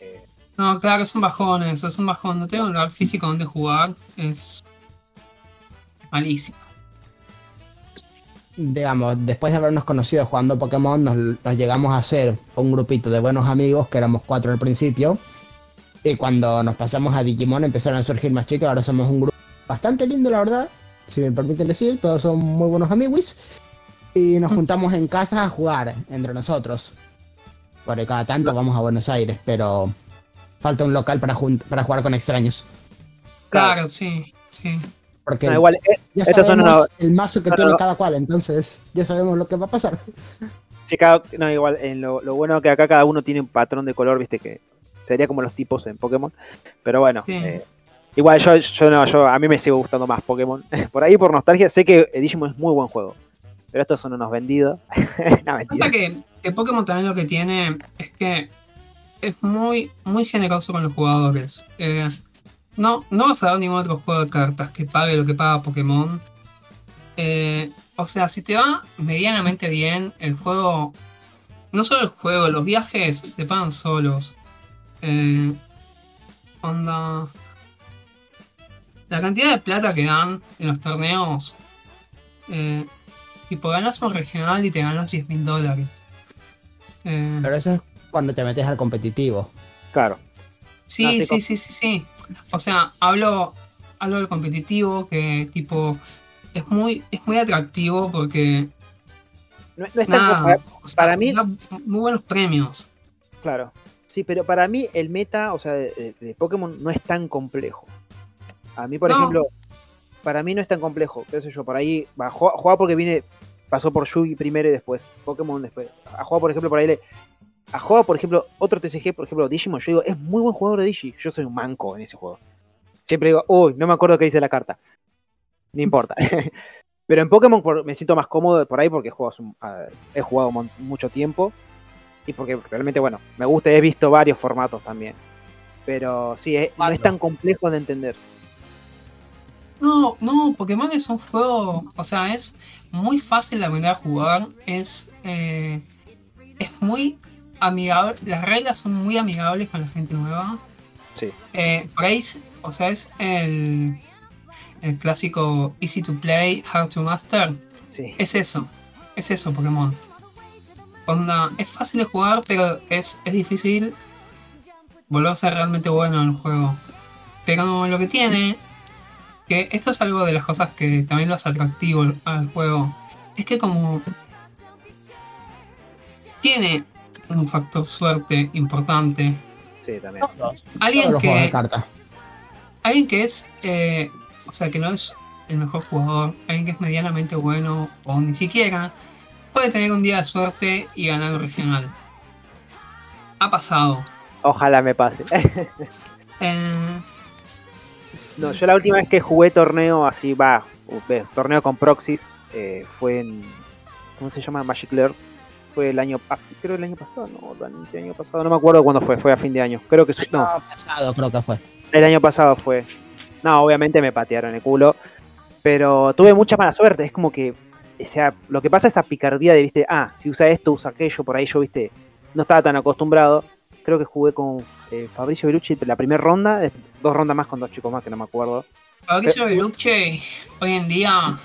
Eh, No, claro, es un bajón eso, es un bajón. No tengo un lugar físico donde jugar, es malísimo. digamos, después de habernos conocido jugando Pokémon, nos, nos llegamos a hacer un grupito de buenos amigos, que éramos cuatro al principio. Y cuando nos pasamos a Digimon empezaron a surgir más chicos, ahora somos un grupo bastante lindo, la verdad, si me permiten decir, todos son muy buenos amigos. Y nos juntamos en casa a jugar entre nosotros. Porque cada tanto vamos a Buenos Aires, pero falta un local para, jun- para jugar con extraños. Claro. Sí, sí. Porque no, igual, eh, ya estos son sabemos el mazo que no, tiene no. cada cual, entonces ya sabemos lo que va a pasar. sí, cada- no, igual, en lo, lo bueno que acá cada uno tiene un patrón de color, viste, que sería como los tipos en Pokémon. Pero bueno, Sí. eh, igual yo, yo no, yo, a mí me sigue gustando más Pokémon. *laughs* por ahí, por nostalgia, sé que Digimon es muy buen juego. Pero estos son unos vendidos. *laughs* no, mentira. Que, que Pokémon también lo que tiene es que es muy, muy generoso con los jugadores. Eh, no, no vas a dar ningún otro juego de cartas que pague lo que paga Pokémon. Eh, o sea, si te va medianamente bien, el juego. No solo el juego, los viajes se pagan solos. Eh, onda. La cantidad de plata que dan en los torneos. Eh, tipo, ganas un regional y te ganas 10 mil dólares. Eh, Pero eso es cuando te metes al competitivo. Claro. Sí, No, sí, sí, sí, sí, sí. O sea, hablo, hablo del competitivo que tipo es muy, es muy atractivo porque No, no es tan nada, compa- o sea, para mí- da muy buenos premios. Claro. Sí, pero para mí el meta, o sea, de Pokémon no es tan complejo. A mí, por No. ejemplo, para mí no es tan complejo. Qué sé yo, por ahí va, juega, porque viene, pasó por Yugi primero y después Pokémon después. A jugar, por ejemplo, por ahí le. A jugar, por ejemplo, otro TCG, por ejemplo, Digimon, yo digo, es muy buen jugador de Digi. Yo soy un manco en ese juego. Siempre digo, uy, no me acuerdo qué dice la carta. No importa. *laughs* Pero en Pokémon por- me siento más cómodo por ahí porque juego, he jugado mon- mucho tiempo y porque realmente, bueno, me gusta, he visto varios formatos también. Pero sí, es- no es tan complejo de entender. No, no, Pokémon es un juego, o sea, es muy fácil de aprender a jugar, es, eh, es muy amigable, las reglas son muy amigables con la gente nueva. Sí. Eh, por ahí, es- o sea, es el, el clásico easy to play, hard to master. Sí. Es eso, es eso Pokémon. Onda, es fácil de jugar, pero es, es difícil volverse realmente bueno en el juego. Pero lo que tiene, que esto es algo de las cosas que también lo hace atractivo al juego, es que como tiene un factor suerte importante, Sí, también. Alguien que, alguien que es, eh, o sea, que no es el mejor jugador, alguien que es medianamente bueno o ni siquiera, puede tener un día de suerte y ganar un regional. Ha pasado. Ojalá me pase. *laughs* Eh, No, yo la última vez que jugué torneo así, va, torneo con Proxys, eh, fue en. ¿Cómo se llama? Magic Lair. Fue el año. Creo el año pasado, no, el año pasado, no me acuerdo cuándo fue, fue a fin de año. Creo que. su- No, No, pasado creo que fue. el año pasado fue. No, obviamente me patearon el culo. Pero tuve mucha mala suerte. Es como que. O sea, lo que pasa es esa picardía de, viste, ah, si usa esto, usa aquello, por ahí yo, viste, no estaba tan acostumbrado. Creo que jugué con eh, Fabricio Belucci la primera ronda, dos rondas más con dos chicos más que no me acuerdo. Fabricio Belucci hoy en día,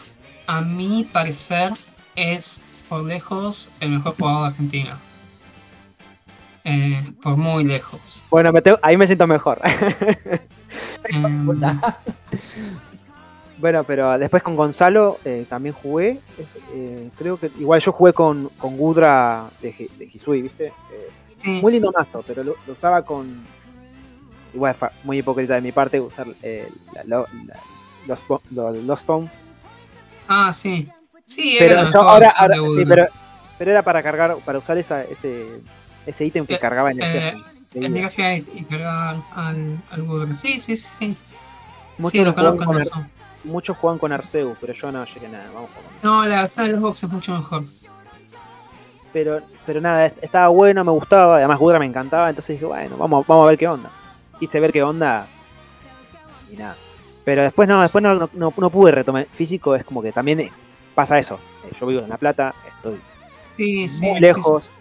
a mi parecer, es por lejos el mejor jugador de Argentina. Eh, por muy lejos. Bueno, me tengo- ahí me siento mejor. *laughs* Em, *laughs* bueno, pero después con Gonzalo eh, también jugué. eh, creo que igual yo jugué con, con Gudra de, de Hisui, ¿viste? Sí. muy lindo mazo, pero lo, lo usaba con. Igual muy hipócrita de mi parte usar eh, la, lo- la- los, los, los. Ah, sí. Sí, Pero era yo ahora, sí, pero, pero era para cargar, para usar esa, ese, ese ítem que Eh, cargaba energía. eh, Gate y cargar al, al Google. Sí, sí, sí. sí. Muchos, Sí, lo juegan con Ar- muchos juegan con Arceus, pero yo no llegué a nada. Vamos a No, la verdad el Xbox es mucho mejor. Pero, pero nada, est- estaba bueno, me gustaba, además Gudra me encantaba, entonces dije, bueno, vamos, vamos a ver qué onda. Quise ver qué onda y nada. Pero después no, después no, no, no- no pude retomar. Físico es como que también eh, pasa eso. Eh, Yo vivo en La Plata, estoy Sí, sí. muy sí, lejos.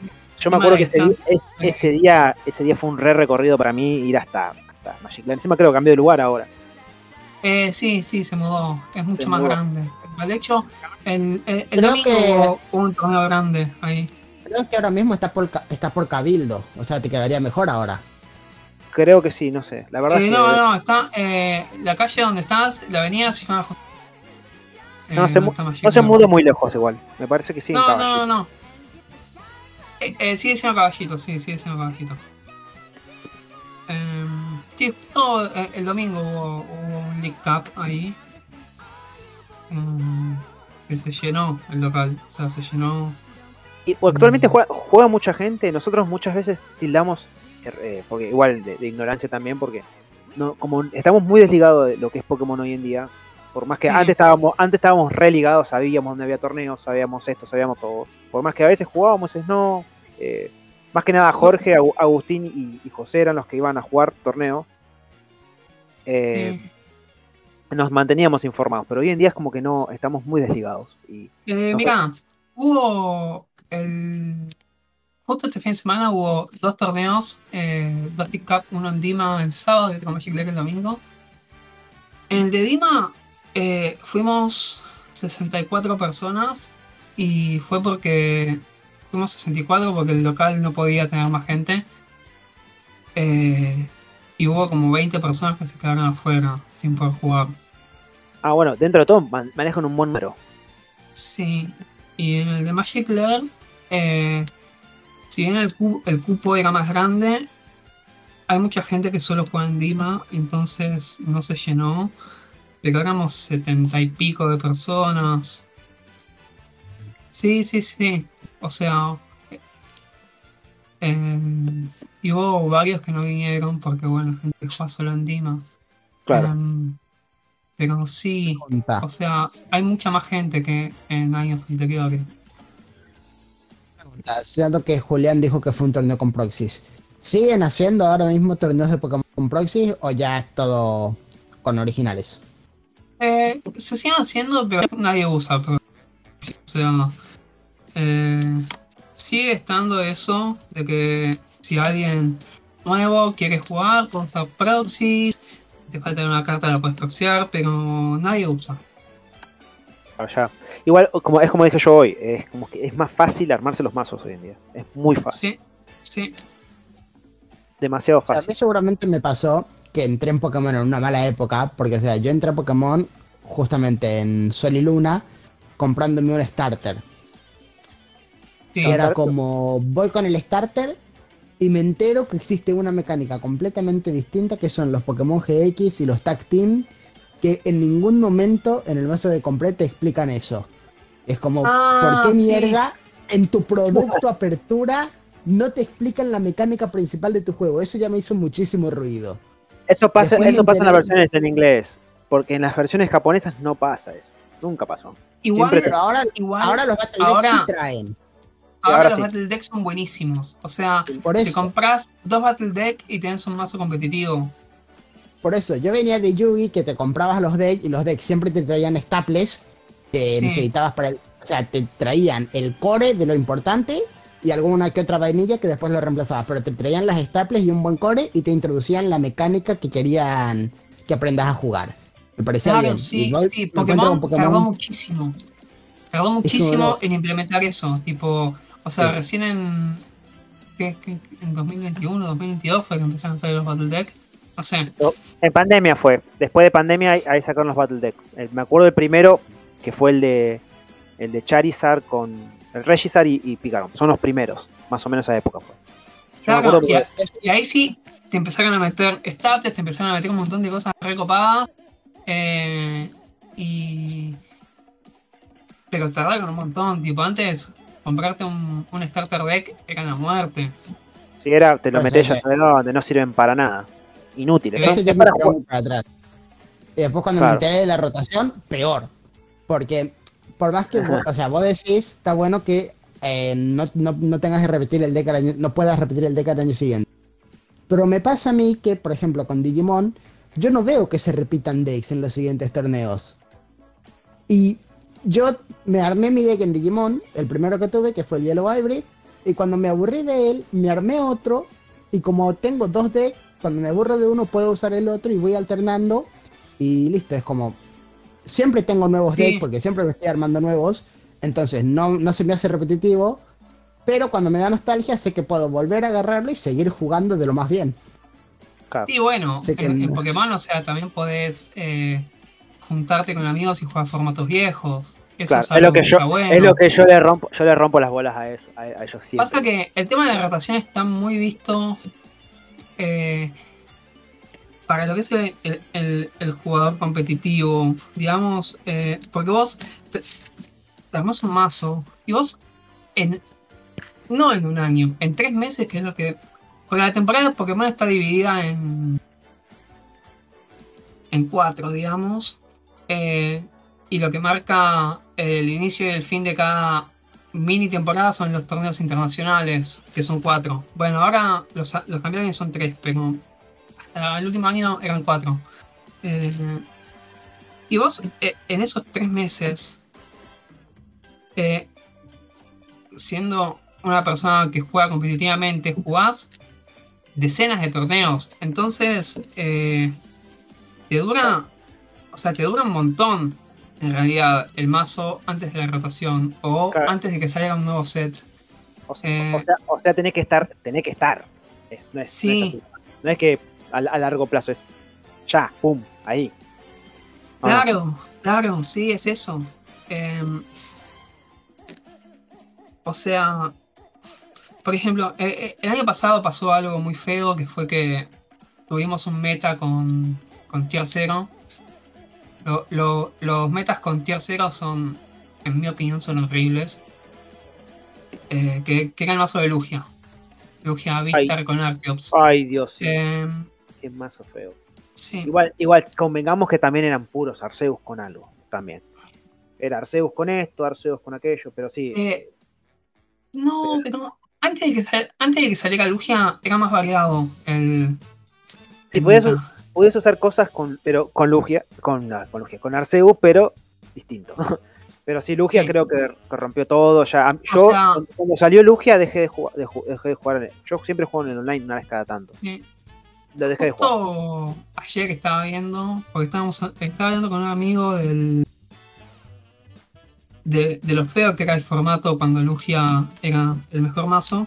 Yo me acuerdo que ese, día- es- ese día ese día fue un re recorrido para mí ir hasta, hasta Magic Land. Encima creo que cambió de lugar ahora. Eh, sí, sí, se mudó. Es mucho Se más mudó. grande. De hecho, el, el, el domingo que- hubo un torneo grande ahí. Creo que ahora mismo está por, está por Cabildo. O sea, te quedaría mejor ahora. Creo que sí, no sé. La verdad Eh, es que no, no, está. Eh, la calle donde estás, la avenida se llama. José- Eh, No se mu- está Magic no se mudó muy lejos igual. Me parece que sí. No, no, no, no. Eh, eh, sigue siendo caballito, sí, sigue siendo caballito. Eh, sí, justo eh, el domingo hubo, hubo un League Cup ahí. Eh, que se llenó el local. O sea, se llenó. Y, actualmente Mm. juega, juega mucha gente. Nosotros muchas veces tildamos, eh, porque igual de, de ignorancia también, porque no, como estamos muy desligados de lo que es Pokémon hoy en día. Por más que Sí. antes estábamos, antes estábamos religados, sabíamos dónde había torneos, sabíamos esto, sabíamos todo. Por más que a veces jugábamos, es no. eh, más que nada Jorge, Agu- Agustín y, y José eran los que iban a jugar torneos. Eh, sí. Nos manteníamos informados, pero hoy en día es como que no, estamos muy desligados. Y Eh, no sé. mira, hubo el. Justo este fin de semana hubo dos torneos, eh, dos League Cup, uno en Dima el sábado y otro en Magic Lake el domingo. En el de Dima eh, fuimos 64 personas y fue porque fuimos 64 porque el local no podía tener más gente. Eh, y hubo como 20 personas que se quedaron afuera sin poder jugar. Ah, bueno, dentro de todo man- manejan un buen número. Sí, y en el de Magic Lair, eh, si bien el, cu- el cupo era más grande, hay mucha gente que solo juega en Dima, entonces no se llenó. Pero éramos setenta y pico de personas. Sí, sí, sí. O sea, eh, y hubo varios que no vinieron porque, bueno, gente juega solo en Dima. Claro. Em, pero sí, o sea, hay mucha más gente que en años anteriores. Pregunta. Que Julián dijo que fue un torneo con proxies. ¿Siguen haciendo ahora mismo torneos de Pokémon con proxies o ya es todo con originales? Eh, se siguen haciendo, pero nadie usa. pero- o sea, eh, sigue estando eso de que si alguien nuevo quiere jugar, usar proxies. Te falta una carta, la puedes proxiar, pero nadie usa. Ya. Igual, como, es como dije yo hoy, es como que es más fácil armarse los mazos hoy en día. Es muy fácil, Sí, sí. demasiado O sea, a fácil. mí seguramente me pasó que entré en Pokémon en una mala época, porque o sea, yo entré a Pokémon justamente en Sol y Luna comprándome un starter. sí. Era como voy con el starter y me entero que existe una mecánica completamente distinta que son los Pokémon GX y los Tag Team que en ningún momento en el mazo que compré te explican eso. Es como, Ah, ¿por qué sí. mierda en tu producto apertura no te explican la mecánica principal de tu juego? Eso ya me hizo muchísimo ruido. Eso pasa, eso pasa en las versiones en inglés. Porque en las versiones japonesas no pasa eso. Nunca pasó. Igual, siempre Pero ahora, igual ahora los Battle Decks sí traen. ahora, ahora los sí. Battle Decks son buenísimos. O sea, Por te eso. compras dos Battle Deck y tienes un mazo competitivo. Por eso, yo venía de Yugi que te comprabas los decks y los decks siempre te traían staples que Sí. necesitabas para el. O sea, te traían el core de lo importante y alguna que otra vainilla que después lo reemplazabas. Pero te traían las staples y un buen core y te introducían la mecánica que querían que aprendas a jugar. Me parecía Claro, bien. sí, y hoy sí, Pokémon, Pokémon. muchísimo. Tardó muchísimo en implementar eso. Tipo, o sea, Sí. recién en. ¿qué, qué- en 2021, 2022 fue que empezaron a salir los Battle Deck. No sé. En pandemia fue. Después de pandemia ahí, sacaron los Battle Deck. El- me acuerdo del primero, que fue el de el de Charizard con el Regizard y, y Pikarom. Son los primeros, más o menos a esa época fue. Claro, y, porque- a- y ahí sí te empezaron a meter staples, te empezaron a meter un montón de cosas recopadas. eh, y. Pero tardaron un montón. Tipo, antes comprarte un, un starter deck era la muerte. Si era, te lo metés ya dónde, no sirven para nada. Inútiles. Ese Son- tiempo es para muy para atrás. Y después cuando Claro. me enteré de la rotación, peor. Porque por más que, Ajá. o sea, vos decís, está bueno que eh, no, no- no tengas que repetir el deck al año, no puedas repetir el deck al año siguiente. Pero me pasa a mí que, por ejemplo, con Digimon, yo no veo que se repitan decks en los siguientes torneos. Y yo me armé mi deck en Digimon, el primero que tuve, que fue el Yellow Hybrid, y cuando me aburrí de él, me armé otro, y como tengo dos decks, cuando me aburro de uno puedo usar el otro y voy alternando, y listo, es como... Siempre tengo nuevos Sí. decks, porque siempre me estoy armando nuevos, entonces no, no se me hace repetitivo, pero cuando me da nostalgia sé que puedo volver a agarrarlo y seguir jugando de lo más bien. Claro. Y bueno, que en. Pokémon, o sea, también podés eh, juntarte con amigos y jugar formatos viejos. Eso Claro, es, es, algo lo que yo, está bueno. es lo que yo le rompo, yo le rompo las bolas a, eso, a, a ellos siempre. Pasa que el tema de la rotación está muy visto eh, para lo que es el, el- jugador competitivo, digamos, eh, porque vos te, un mazo y vos, en, no en un año, en tres meses, que es lo que... Porque la temporada de Pokémon está dividida en, en cuatro, digamos, eh, y lo que marca el inicio y el fin de cada mini temporada son los torneos internacionales, que son cuatro. Bueno, ahora los, los y son tres, pero hasta el último año eran cuatro. Eh, y vos, eh, en esos tres meses, eh, siendo una persona que juega competitivamente, jugás decenas de torneos. Entonces, te dura, o sea, te dura un montón en realidad el mazo antes de la rotación o Claro. antes de que salga un nuevo set. O, sea- eh, o sea, o sea, tenés que estar, tenés que estar. Es- no, es, no es Sí. No es que a, a largo plazo, es ya, pum, ahí. Claro, claro, sí, es eso. Em, o sea, por ejemplo, eh, eh, el año pasado pasó algo muy feo que fue que tuvimos un meta con, con tier 0. Lo- lo- los metas con tier 0 son, en mi opinión, son horribles. Eh, que, que era el mazo de Lugia. Lugia Victor con Archeops. Ay, Dios, sí, qué mazo feo. sí. Igual, igual, convengamos que también eran puros Arceus con algo, también. Era Arceus con esto, Arceus con aquello, pero sí. Eh, no, pero antes de, que sal- antes de que saliera Lugia era más variado el. El podías, podías usar cosas con, pero con Lugia, con, no, con Lugia, con Arceus, pero distinto. *laughs* Pero sí, Lugia Sí. creo que, que rompió todo. Ya, yo, sea- cuando- salió Lugia, dejé de, jugar, de dejé de jugar. en el- yo siempre juego en el online una vez cada tanto. Sí. Lo dejé de jugar. Ayer que estaba viendo, porque estábamos, estaba hablando con un amigo del. De, de lo feo que era el formato cuando Lugia era el mejor mazo.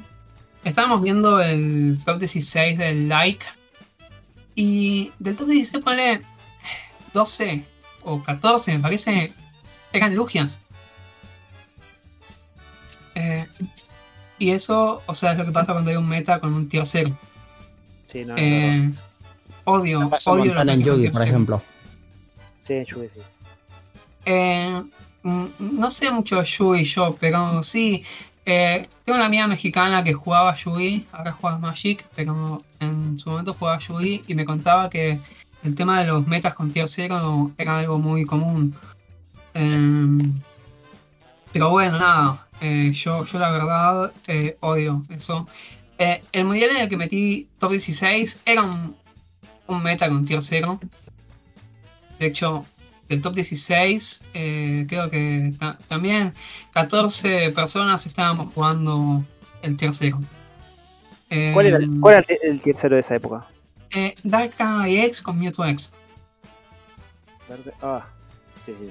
Estábamos viendo el top 16 del like. Y del top 16 pone 12 o 14, me parece, eran Lugias. Eh, y eso, o sea, es lo que pasa cuando hay un meta con un tier 0. Sí, no. Eh, odio, pasa un odio los en Yugi, por cero. ejemplo. Sí, en Yugi, sí. Eh, mm, no sé mucho de Yugi yo, pero sí. Eh, tengo una amiga mexicana que jugaba Yugi, ahora juega Magic, pero en su momento jugaba Yugi y me contaba que el tema de los metas con tier 0 era algo muy común. Em, pero bueno, nada, eh, yo, yo la verdad eh, odio eso. Eh, el mundial en el que metí top 16 era un, un meta con tier 0. De hecho, del top 16, eh, creo que ta- también 14 personas estábamos jugando el tier 0. ¿Cuál era, el- cuál era el, el tercero de esa época? Eh, Darkrai X con Mewtwo X. Verde- Ah, sí, sí,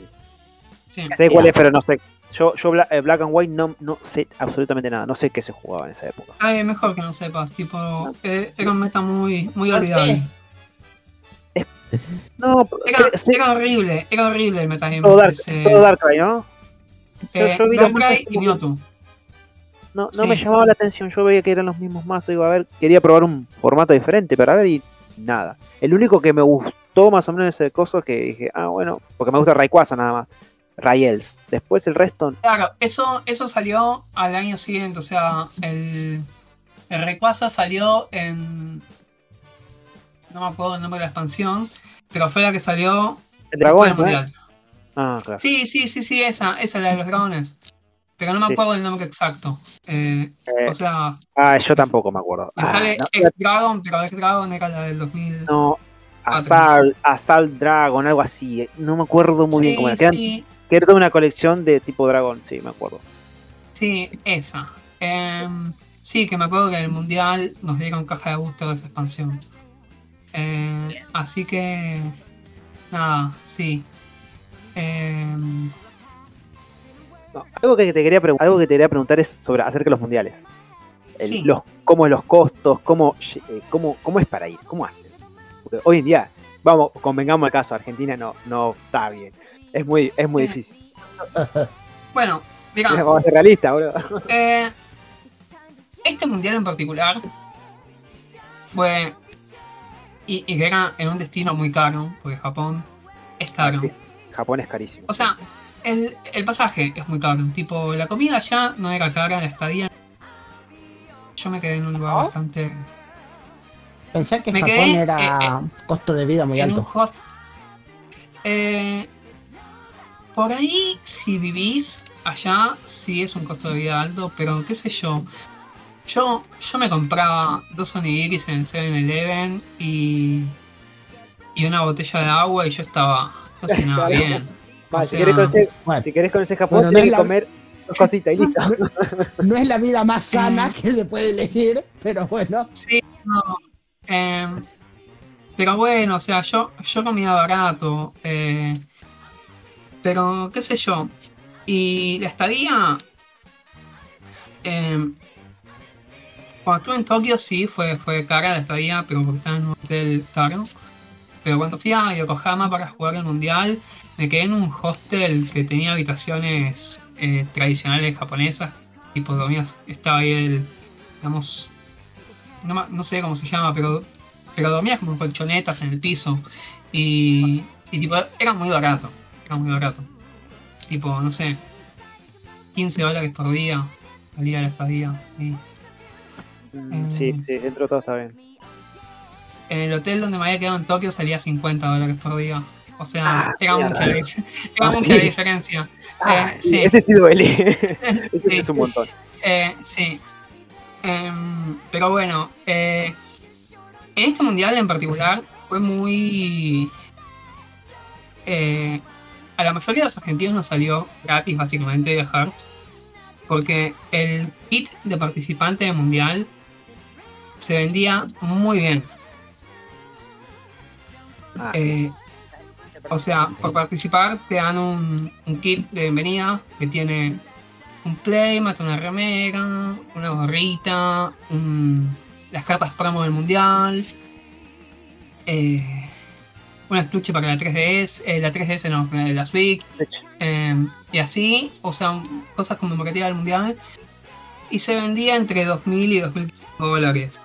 sí. Sé cuál es, pero no sé. Yo, yo eh, Black and White no, no sé absolutamente nada. No sé qué se jugaba en esa época. Ay, mejor que no sepas, tipo, eh, era un meta muy, muy olvidable. No, Era, sé- era horrible, era horrible el metagame. todo, Dark, ese, todo Darkrai, ¿no? Yo- eh, yo los Darkrai y Mewtwo. No, no Sí. me llamaba la atención. Yo veía que eran los mismos mazos. Digo, a ver, quería probar un formato diferente para ver y nada. El único que me gustó más o menos ese coso que dije, ah, bueno, porque me gusta Rayquaza nada más. Rayels. Después el resto, Claro, eso, eso salió al año siguiente, o sea, el, El Rayquaza salió en. No me acuerdo el nombre de la expansión, pero fue la que salió El después dragón, mundial. Ah, claro. Sí, sí, sí, sí, esa, esa la de los dragones. Pero no me Sí. acuerdo el nombre exacto. Eh, Eh, o sea, ah, yo tampoco me acuerdo. me Ah, sale no, X-Dragon, pero X-Dragon era la del 2000. no, Assault, Assault Dragon, algo así. eh, No me acuerdo muy bien sí, cómo era. Sí, que era toda una colección de tipo dragón, sí, me acuerdo. sí, esa. Em, sí, que me acuerdo que en el mundial nos dieron caja de booster de esa expansión. Eh, así que. Nada, sí. Em, No, algo que te quería algo que te quería preguntar es sobre acerca de los mundiales. El- Sí. los, cómo los costos, cómo, eh, cómo, cómo es para ir, cómo hacen. Porque hoy en día, vamos, convengamos el caso, Argentina no, no está bien. Es muy, es muy difícil. *laughs* bueno, mira. Vamos a ser realistas, boludo. Eh, este mundial en particular fue. Y, y que era en un destino muy caro, porque Japón es caro. Sí, Japón es carísimo. O sea, el, el pasaje es muy caro. Tipo, la comida ya no era cara, la estadía. Yo me quedé en un lugar ¿Ah? bastante. Pensé que Me Japón quedé, era costo de vida muy en un alto. host. Eh, por ahí, si vivís allá, sí es un costo de vida alto, pero qué sé yo. Yo, yo me compraba dos onigiris en el 7-Eleven y, y una botella de agua y yo estaba. Yo cenaba *laughs* bien. Va, o si, sea- querés conocer, Bueno, si querés conocer Japón, Bueno, no tenés es que la- comer *laughs* dos cositas y listo. *laughs* no es la vida más sana que se puede elegir, pero bueno. Sí, no. em, pero bueno, o sea, yo, yo comía barato. eh, pero qué sé yo. Y la estadía. em, cuando estuve en Tokio sí fue, fue cara la estadía, pero porque estaba en un hotel caro. Pero cuando fui a Yokohama para jugar el mundial, me quedé en un hostel que tenía habitaciones eh, tradicionales japonesas. Tipo, dormías, estaba ahí el, digamos, no, no sé cómo se llama, pero, pero dormías como colchonetas en el piso. Y, y tipo, era muy barato. Era muy barato. Tipo, no sé, 15 dólares por día. Salía la estadía. Y Mm, Sí, sí, dentro de todo está bien. en el hotel donde me había quedado en Tokio salía 50 dólares por día. O sea, Ah, era mucha, la, *laughs* Ah, mucha sí. la diferencia. Ah, Eh, sí, sí. Ese sí duele. *laughs* ese Sí. es un montón. Eh, sí. Em, pero bueno, eh, en este mundial en particular fue muy... eh, a la mayoría de los argentinos nos salió gratis básicamente viajar. Porque el kit de participante del mundial se vendía muy bien. Ah, Eh, o sea, por participar te dan un, un kit de bienvenida que tiene un playmat, una remera, una gorrita, un- las cartas promo del mundial, eh, un estuche para la 3DS, eh, la 3DS no, la Switch, eh, y así, o sea, cosas conmemorativas del mundial, y se vendía entre 2.000 y 2.500 dólares.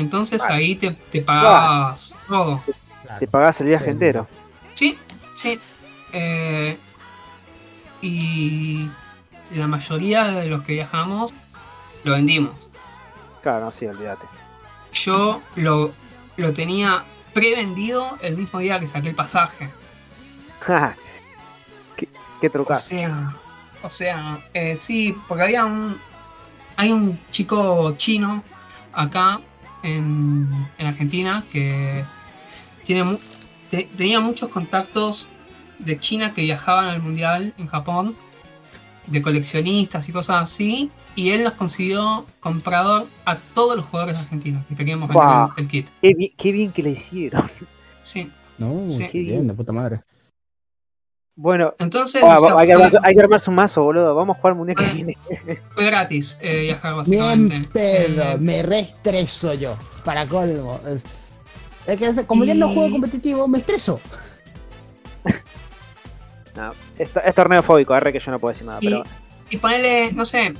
Entonces Vale. ahí te, te pagabas todo. te pagás el viaje Sí. entero. Sí, sí. Eh, y la mayoría de los que viajamos lo vendimos. Claro, no, sí, olvídate. Yo lo, lo tenía prevendido el mismo día que saqué el pasaje. *laughs* qué, qué O sea, o sea, eh, sí, porque había un. Hay un chico chino acá en, en Argentina que tiene mu- te- tenía muchos contactos de China que viajaban al mundial en Japón, de coleccionistas y cosas así, y él nos consiguió comprador a todos los jugadores argentinos que queríamos vender Guau. el, el kit. Qué, bien, qué bien que le hicieron. Sí. No, Sí. qué bien, de puta madre. Bueno, Entonces, ah, o sea, hay, que fue, armarse, hay que un mazo, boludo. Vamos a jugar el mundial que viene. *laughs* fue gratis eh, viajar básicamente. Bien pedo, Eh, me reestreso yo, para colmo. Es, es que como ya no Y- juego competitivo, me estreso. *laughs* No, es, es torneo fóbico, R que yo no puedo decir nada, Y, pero. y ponerle, no sé,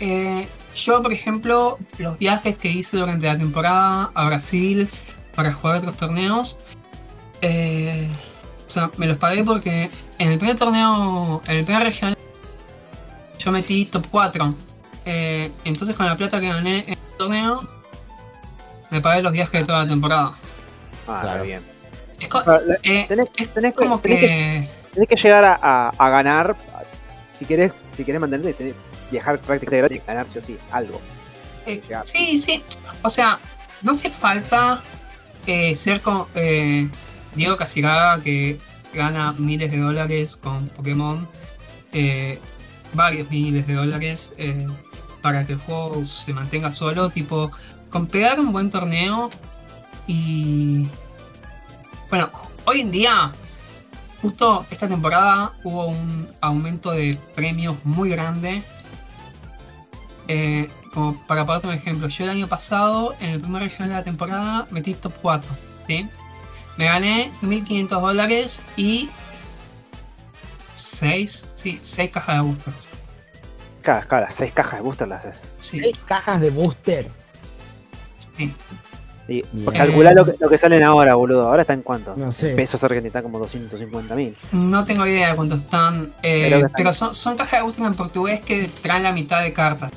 eh, yo por ejemplo, los viajes que hice durante la temporada a Brasil para jugar otros torneos, eh, o sea, me los pagué porque en el primer torneo, en el primer regional, yo metí top 4. Eh, entonces con la plata que gané en el torneo, me pagué los viajes de toda la temporada. Ah, Claro. bien. Es, co- eh, tenés, es tenés que- como tenés que. tenés que llegar a, a- a ganar. Si querés, si querés mantenerte, tenés que viajar prácticamente gratis, ganar sí o sí, algo. eh, sí, sí. O sea, no hace falta eh, ser con eh, Diego Casiraga que gana miles de dólares con Pokémon. eh, varios miles de dólares eh, para que el juego se mantenga solo. Tipo, con pegar un buen torneo y. Bueno, hoy en día, justo esta temporada hubo un aumento de premios muy grande. Eh, como para ponerte un ejemplo, yo el año pasado, en el primer regional de la temporada, metí top 4, ¿sí? Me gané 1500 dólares y 6, sí, 6 cajas de boosters. Cada, cada seis cajas de booster las haces. Sí, Seis cajas de booster. sí. Y Bien. calculá lo que, lo que salen ahora, boludo. Ahora está en cuánto? No sé. Pesos argentinos están como 250 mil. No tengo idea de cuánto están, eh, están- pero son, son cajas de booster en portugués que traen la mitad de cartas.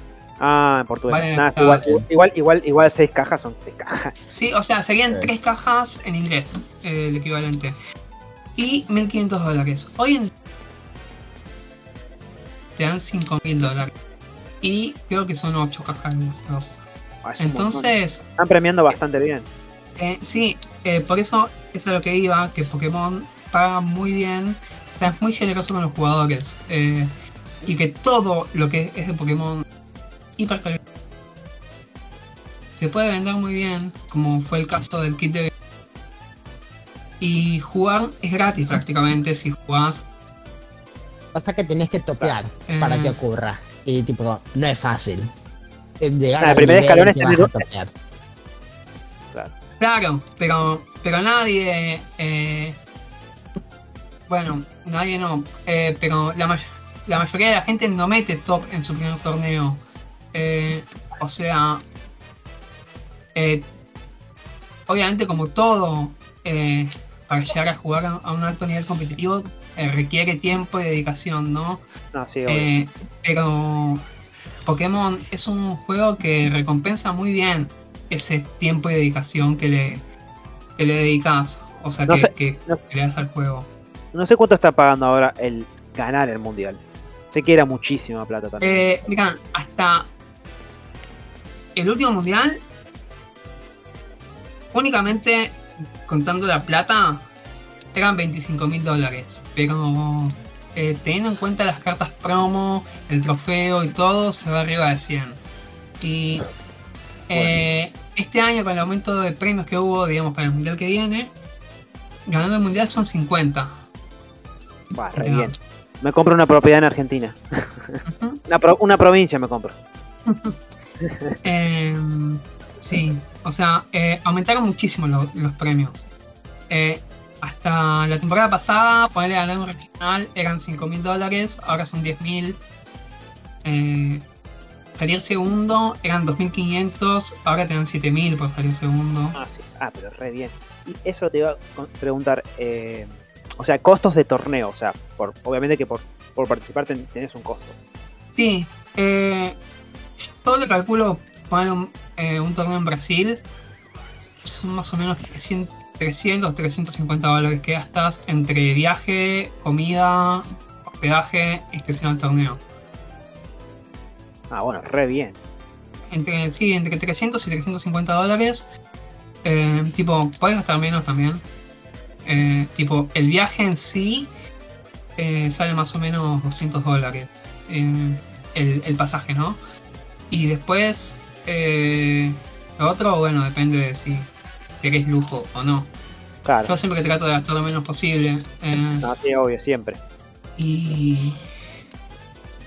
Ah, en portugués. Vale, Nada, está- igual, igual, igual, igual seis cajas son seis cajas. Sí, o sea, serían Sí. tres cajas en inglés, eh, el equivalente. Y 1500 dólares. Hoy en te dan 5000 dólares. Y creo que son 8 cajas de boosters. Ah. Entonces, Están premiando bastante bien. eh, sí, eh, por eso es a lo que iba, que Pokémon paga muy bien. O sea, es muy generoso con los jugadores. eh, y que todo lo que es de Pokémon hiper se puede vender muy bien, como fue el caso del kit de y jugar es gratis prácticamente si jugás. Pasa que tenés que topear Eh. para que ocurra. Y tipo, no es fácil. Eh, Llegar Ah, el al primer nivel escalón es tener- a topear. Claro, pero, pero nadie. eh, bueno, nadie no. eh, pero la, may- la mayoría de la gente no mete top en su primer torneo. Eh, o sea. eh, obviamente, como todo, eh, para llegar a jugar a, a un alto nivel competitivo, requiere tiempo y dedicación, ¿no? No, sí, obvio. Pero Pokémon es un juego que recompensa muy bien ese tiempo y dedicación que le, que le dedicas. O sea, No que, sé- que- no sé- que le das al juego. No sé cuánto está pagando ahora el ganar el mundial. Sé que era muchísima plata también. Eh, mira, hasta el último mundial, únicamente contando la plata, eran 25 mil dólares. Pero eh, teniendo en cuenta las cartas promo, el trofeo y todo, se va arriba de 100. Y eh, este año, con el aumento de premios que hubo, digamos, para el mundial que viene, ganando el mundial son 50. Bah, re bien. Me compro una propiedad en Argentina. Ujú. *laughs* Una, pro- una provincia me compro. *laughs* Em, sí, o sea, eh, aumentaron muchísimo lo- los premios. Eh, hasta la temporada pasada, ponerle ganar un regional eran 5 mil dólares, ahora son 10 mil. Eh, salir segundo eran 2.500, ahora te dan 7.000 por salir segundo. Ah, sí. Ah, pero re bien. Y eso te iba a preguntar. eh, o sea, costos de torneo. O sea, por, obviamente que por, por participar ten- tenés un costo. Sí, eh, yo le calculo poner un, eh, un torneo en Brasil. Son más o menos 300, 300 350 dólares que gastas entre viaje, comida, hospedaje, inscripción al torneo. Ah, bueno, re bien. Entre, sí, entre 300 y 350 dólares. Eh, tipo, puedes gastar menos también. Eh, tipo, el viaje en sí eh, sale más o menos 200 dólares. el, el pasaje, ¿no? Y después, eh, lo otro, bueno, depende de si querés lujo o no. Claro. Yo siempre que trato de gastar lo menos posible. eh, No, sí, obvio, siempre. y,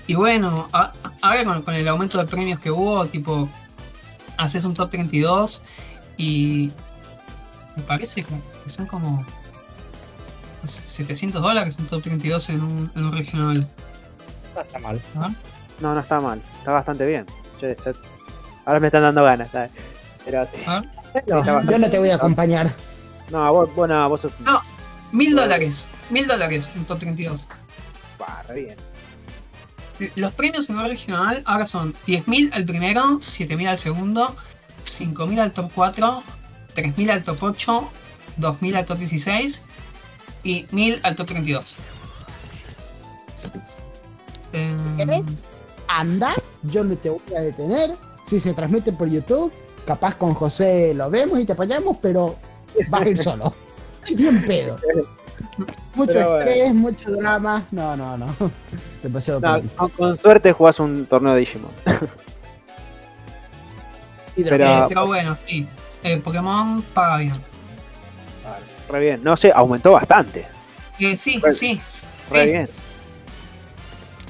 y bueno, a- ahora con, con el aumento de premios que hubo, tipo, haces un top 32 y me parece que son como no sé, 700 dólares un top 32 en un, en un regional. No está mal. No, no está mal. Está bastante bien. Yo- yo- ahora me están dando ganas, ¿sabes? Pero sí. ¿ah? No, yo no te voy a acompañar. No, vos, vos, no, vos sos. No. Mil dólares, mil dólares en top 32. Bah, re bien. Los premios en un regional ahora son 10.000 al primero, 7.000 al segundo 5.000 al top 4, 3.000 al top 8, 2.000 al top 16 y 1.000 al top 32. Eh, querés, anda, yo no te voy a detener. Si se transmite por YouTube, capaz con José lo vemos y te apoyamos, pero vas a ir solo. *laughs* Bien pedo. Mucho Pero bueno. estrés, mucho drama. No, no, no. *laughs* Demasiado con, con suerte jugás un torneo de Digimon. *laughs* Y pero- drama. eh, pero bueno, sí. eh, Pokémon paga bien. Re bien. No sé, aumentó bastante. Eh, sí, Re- sí. Re Sí, bien.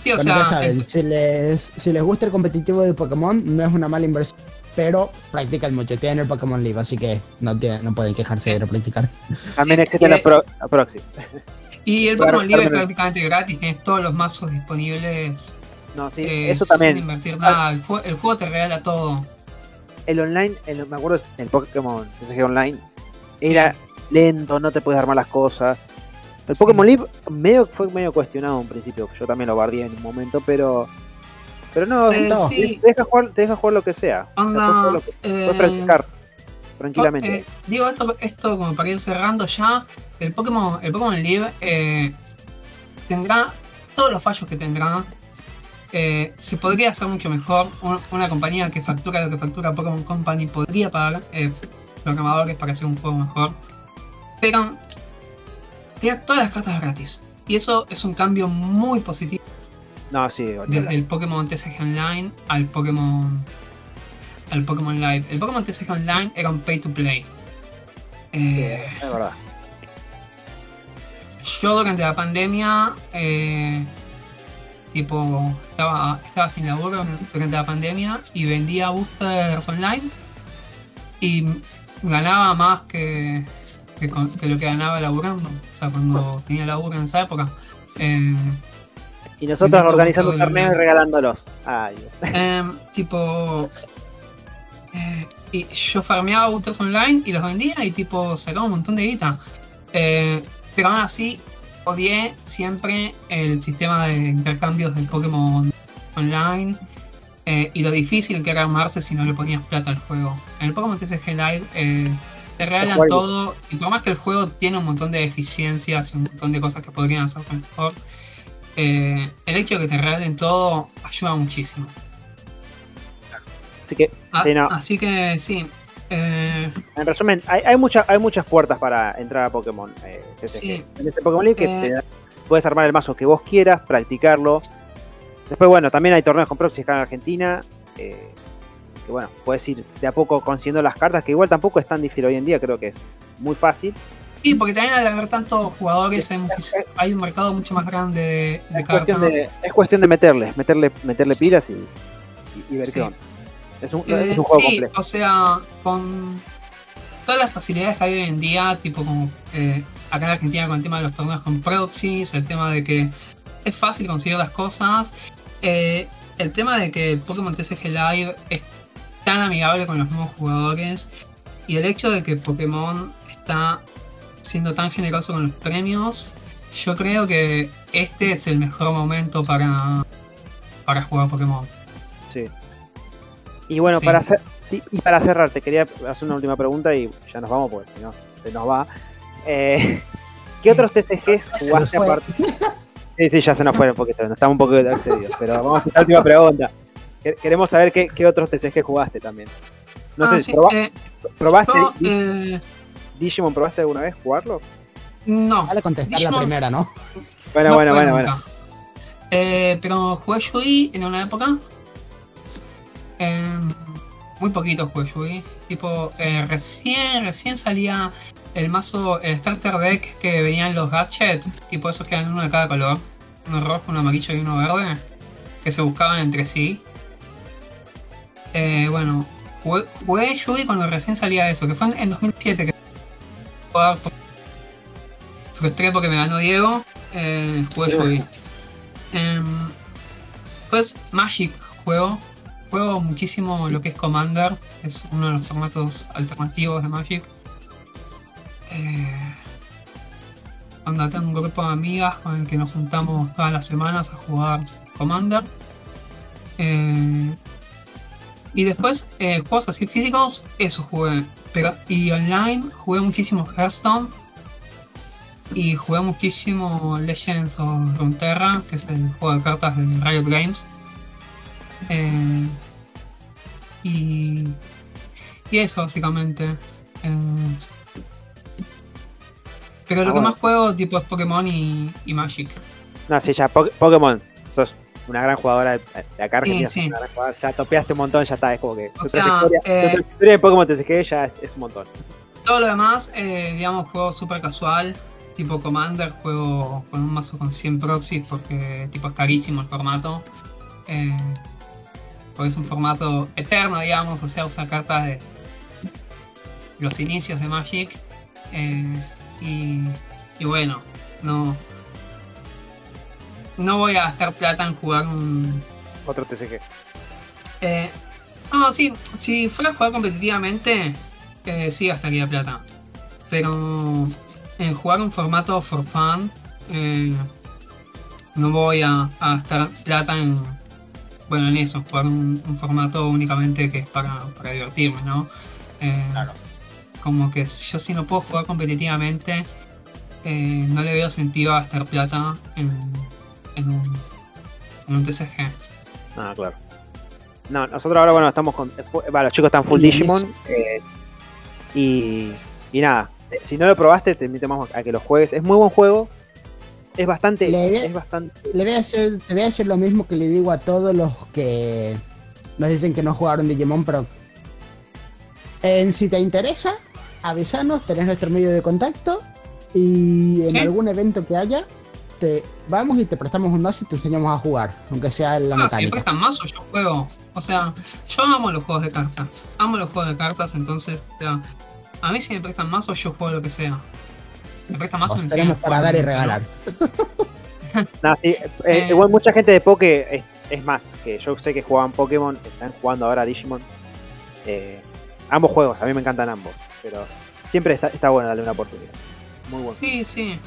Sí, o Bueno, sea, ya saben, si les, si les gusta el competitivo de Pokémon, no es una mala inversión. Pero practican mucho, tienen el Pokémon Live, así que no, tienen- no pueden quejarse de no practicar. También Sí, existen las proxy. y el Pokémon Libre es prácticamente gratis, tienes todos los mazos disponibles No, sí, eh, eso sin también. invertir nada. El, jue- el juego te regala todo. El online, el- me acuerdo, el Pokémon TCG Online era lento, no te puedes armar las cosas. El Sí. Pokémon Live medio, fue medio cuestionado en principio. Yo también lo bardié en un momento, pero. Pero no, Eh, todo. sí, te, deja jugar, te deja jugar lo que sea. Onda. lo que- eh, puedes practicar tranquilamente. eh, digo esto, esto como para ir cerrando ya. El Pokémon, el Pokémon Live eh, tendrá todos los fallos que tendrá. Eh, se podría hacer mucho mejor. Un- Una compañía que factura lo que factura Pokémon Company podría pagar eh, programadores para hacer un juego mejor. Pero da todas las cartas gratis. Y eso es un cambio muy positivo no, sí, desde el Pokémon TCG Online al Pokémon al Pokémon Live. El Pokémon TCG Online era un pay to play. Sí, Eh, es verdad. yo durante la pandemia, eh, tipo, estaba, estaba sin laburo durante la pandemia y vendía boosters online y ganaba más que, que, que lo que ganaba laburando. O sea, cuando tenía laburo en esa época. Eh, Y nosotros organizando torneos y regalándolos. Ay. *laughs* Em, tipo. eh, y yo farmeaba boosters online y los vendía y tipo sacaba un montón de guita. Eh, pero aún así odié siempre el sistema de intercambios del Pokémon online y lo difícil que era armarse si no le ponías plata al juego. En el Pokémon TCG Live te regalan todo y por más que el juego tiene un montón de deficiencias y un montón de cosas que podrían hacerse mejor, eh, el hecho de que te regalen todo ayuda muchísimo. Así que, Ah, sí, no. Así que sí. eh, En resumen, hay, hay, mucha- hay muchas puertas para entrar a Pokémon eh. Sí. En este Pokémon League que te da- puedes armar el mazo que vos quieras, practicarlo. Después, bueno, también hay torneos con proxies acá en Argentina. eh, que bueno, puedes ir de a poco consiguiendo las cartas, que igual tampoco es tan difícil hoy en día, creo que es muy fácil. sí, porque también al haber tantos jugadores hay, un mercado mucho más grande de, de Es cuestión cartas. de, es cuestión de meterle, meterle, meterle Sí. pilas y, y, y ver Sí. qué onda. Es un, Eh, es un juego sí, complejo. o sea, con todas las facilidades que hay hoy en día, tipo como eh, acá en Argentina con el tema de los torneos con proxies, el tema de que es fácil conseguir las cosas, eh, el tema de que el Pokémon TCG Live es tan amigable con los nuevos jugadores y el hecho de que Pokémon está siendo tan generoso con los premios, yo creo que este es el mejor momento para, para jugar Pokémon. Sí. Y bueno, Sí. para hacer, sí, y para cerrar, te quería hacer una última pregunta y ya nos vamos porque si no se nos va. Eh, *laughs* ¿Qué otros TCGs jugaste aparte? Sí, sí, ya se nos fue un poquito, nos estamos un poco excedidos, pero vamos a hacer la última pregunta. Que- Queremos saber qué, qué otros TCG jugaste también. No Ah, sé, sí, ¿proba- eh, ¿probaste yo, eh, Digimon? ¿Probaste alguna vez jugarlo? no. Vale contestar la primera, ¿no? Bueno, no bueno, bueno, bueno. Eh, pero jugué Yui en una época. Em, muy poquito jugué Yui. Tipo, eh, recién, recién salía el mazo, el starter deck que venían los gadgets. Tipo, esos que eran uno de cada color. Uno rojo, uno amarillo y uno verde. Que se buscaban entre sí. Eh, bueno, jugué, jugué Yui cuando recién salía eso, que fue en, en 2007 que frustré porque me ganó Diego, eh, jugué Yui. Em, pues Magic juego, juego muchísimo lo que es Commander, es uno de los formatos alternativos de Magic. Eh, onda, tengo un grupo de amigas con el que nos juntamos todas las semanas a jugar Commander. Eh, Y después, eh, juegos así físicos, eso jugué. Pero, y online jugué muchísimo Hearthstone. Y jugué muchísimo Legends of Runeterra, que es el juego de cartas de Riot Games. Eh, y, y eso, básicamente. Eh, pero lo Ah, que más juego tipo es Pokémon y, y Magic. No, sí, ya, Poké- Pokémon. Sos una gran jugadora de, acá Argentina. Sí, sos sí. una gran jugadora, ya topeaste un montón, ya está. Es como que. Tu sea, trayectoria, tu eh, trayectoria de Pokémon TCG ya es, es un montón. Todo lo demás, eh, digamos, juego súper casual. Tipo Commander, juego con un mazo con 100 proxies porque tipo es carísimo el formato. Eh, porque es un formato eterno, digamos, o sea, usa cartas de los inicios de Magic. Eh, y, y bueno, no, no voy a gastar plata en jugar un, Otro TCG. eh, no, sí, si fuera a jugar competitivamente, eh, sí gastaría plata. Pero en jugar un formato for fun, eh, no voy a, a gastar plata en, bueno, en eso, jugar un, un formato únicamente que es para, para divertirme, ¿no? Eh, Claro. Como que yo si no puedo jugar competitivamente, eh, no le veo sentido a gastar plata en, en un, en un TCG. Ah, claro. No, nosotros ahora, bueno, estamos con. eh, los chicos están full Digimon. eh, y, y nada, eh, si no lo probaste, te invitamos a que lo juegues. Es muy buen juego. Es bastante. Le- Es bastante. Le voy a hacer, te voy a decir lo mismo que le digo a todos los que nos dicen que no jugaron Digimon, pero en si te interesa, avisanos, tenés nuestro medio de contacto y en Sí. algún evento que haya, te vamos y te prestamos un mazo y te enseñamos a jugar, aunque sea la Ah, si me mecánica. prestan más o yo juego. O sea, yo amo los juegos de cartas. Amo los juegos de cartas, entonces, o sea, a mí si me prestan más o yo juego lo que sea. Me prestan más o me tenemos para dar y regalar. *laughs* No, sí, eh, Eh. igual mucha gente de Poké es, es más, que yo sé que jugaban Pokémon, están jugando ahora Digimon. Eh, ambos juegos, a mí me encantan ambos, pero siempre está, está bueno darle una oportunidad. Muy bueno. Sí, sí.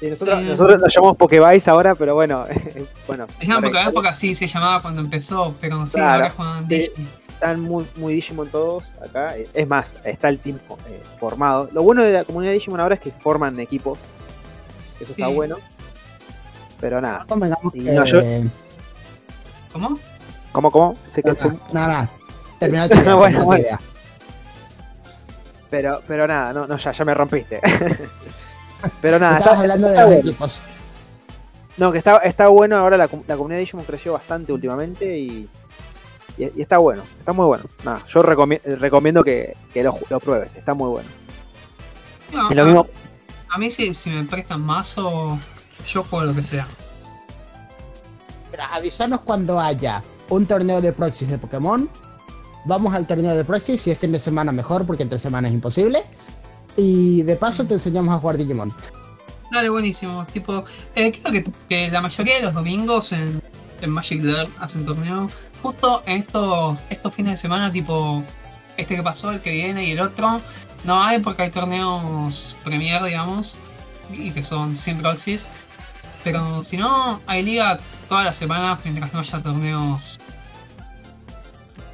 Sí, nosotros, Eh. nosotros nos llamamos Pokévice ahora, pero bueno, *laughs* bueno. Es una época, época así se llamaba cuando empezó, pero sí, Claro, ahora juegan sí. Están muy, muy Digimon todos acá. Es más, está el team eh, formado. Lo bueno de la comunidad de Digimon ahora es que forman equipos. Eso está Sí. bueno. Pero nada. Y que... no, yo- ¿Cómo? ¿Cómo, cómo? Que es un- Nada, nada. Terminó *laughs* tu idea, Bueno, bueno. idea. Pero, pero nada, no, no, ya, ya me rompiste. *laughs* pero nada, Estabas está- hablando de los equipos. No, que está, está bueno ahora la, la comunidad de Digimon creció bastante últimamente y, y, y está bueno, está muy bueno. Nada, yo recomi- recomiendo que, que lo, pruebes, está muy bueno. No, Y lo a, mismo, a mí si, si me prestan más o yo juego lo que sea. Mira, avisanos cuando haya un torneo de proxies de Pokémon. Vamos al torneo de proxies, si es fin de semana mejor, porque entre semana es imposible. Y de paso te enseñamos a jugar Digimon. Dale, buenísimo. Tipo, eh, creo que, la mayoría de los domingos en, en Magic Learn hacen torneo. Justo en estos, estos fines de semana, tipo, este que pasó, el que viene y el otro, no hay porque hay torneos Premier, digamos, y que son 100 proxies. Pero si no, hay liga todas las semanas mientras no haya torneos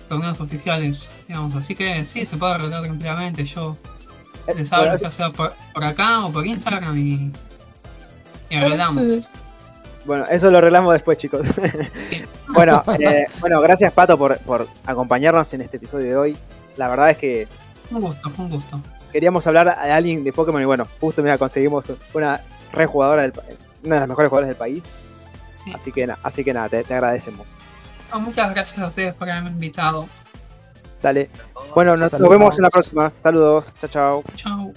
torneos oficiales, digamos. Así que sí, se puede arreglar tranquilamente. Yo les hablo bueno, ya sea por, por acá o por Instagram y, y arreglamos. Sí. bueno, eso lo arreglamos después, chicos. Sí. *laughs* bueno, eh, bueno, gracias Pato por, por acompañarnos en este episodio de hoy. La verdad es que Un gusto, un gusto. queríamos hablar a alguien de Pokémon y bueno, justo mira, conseguimos una re jugadora del una de las mejores jugadoras del país. Sí. Así que, así que nada, te, te agradecemos. Muchas gracias a ustedes por haberme invitado. Dale. Bueno, nos, vemos en la próxima. Saludos. Chao, chao. Chao.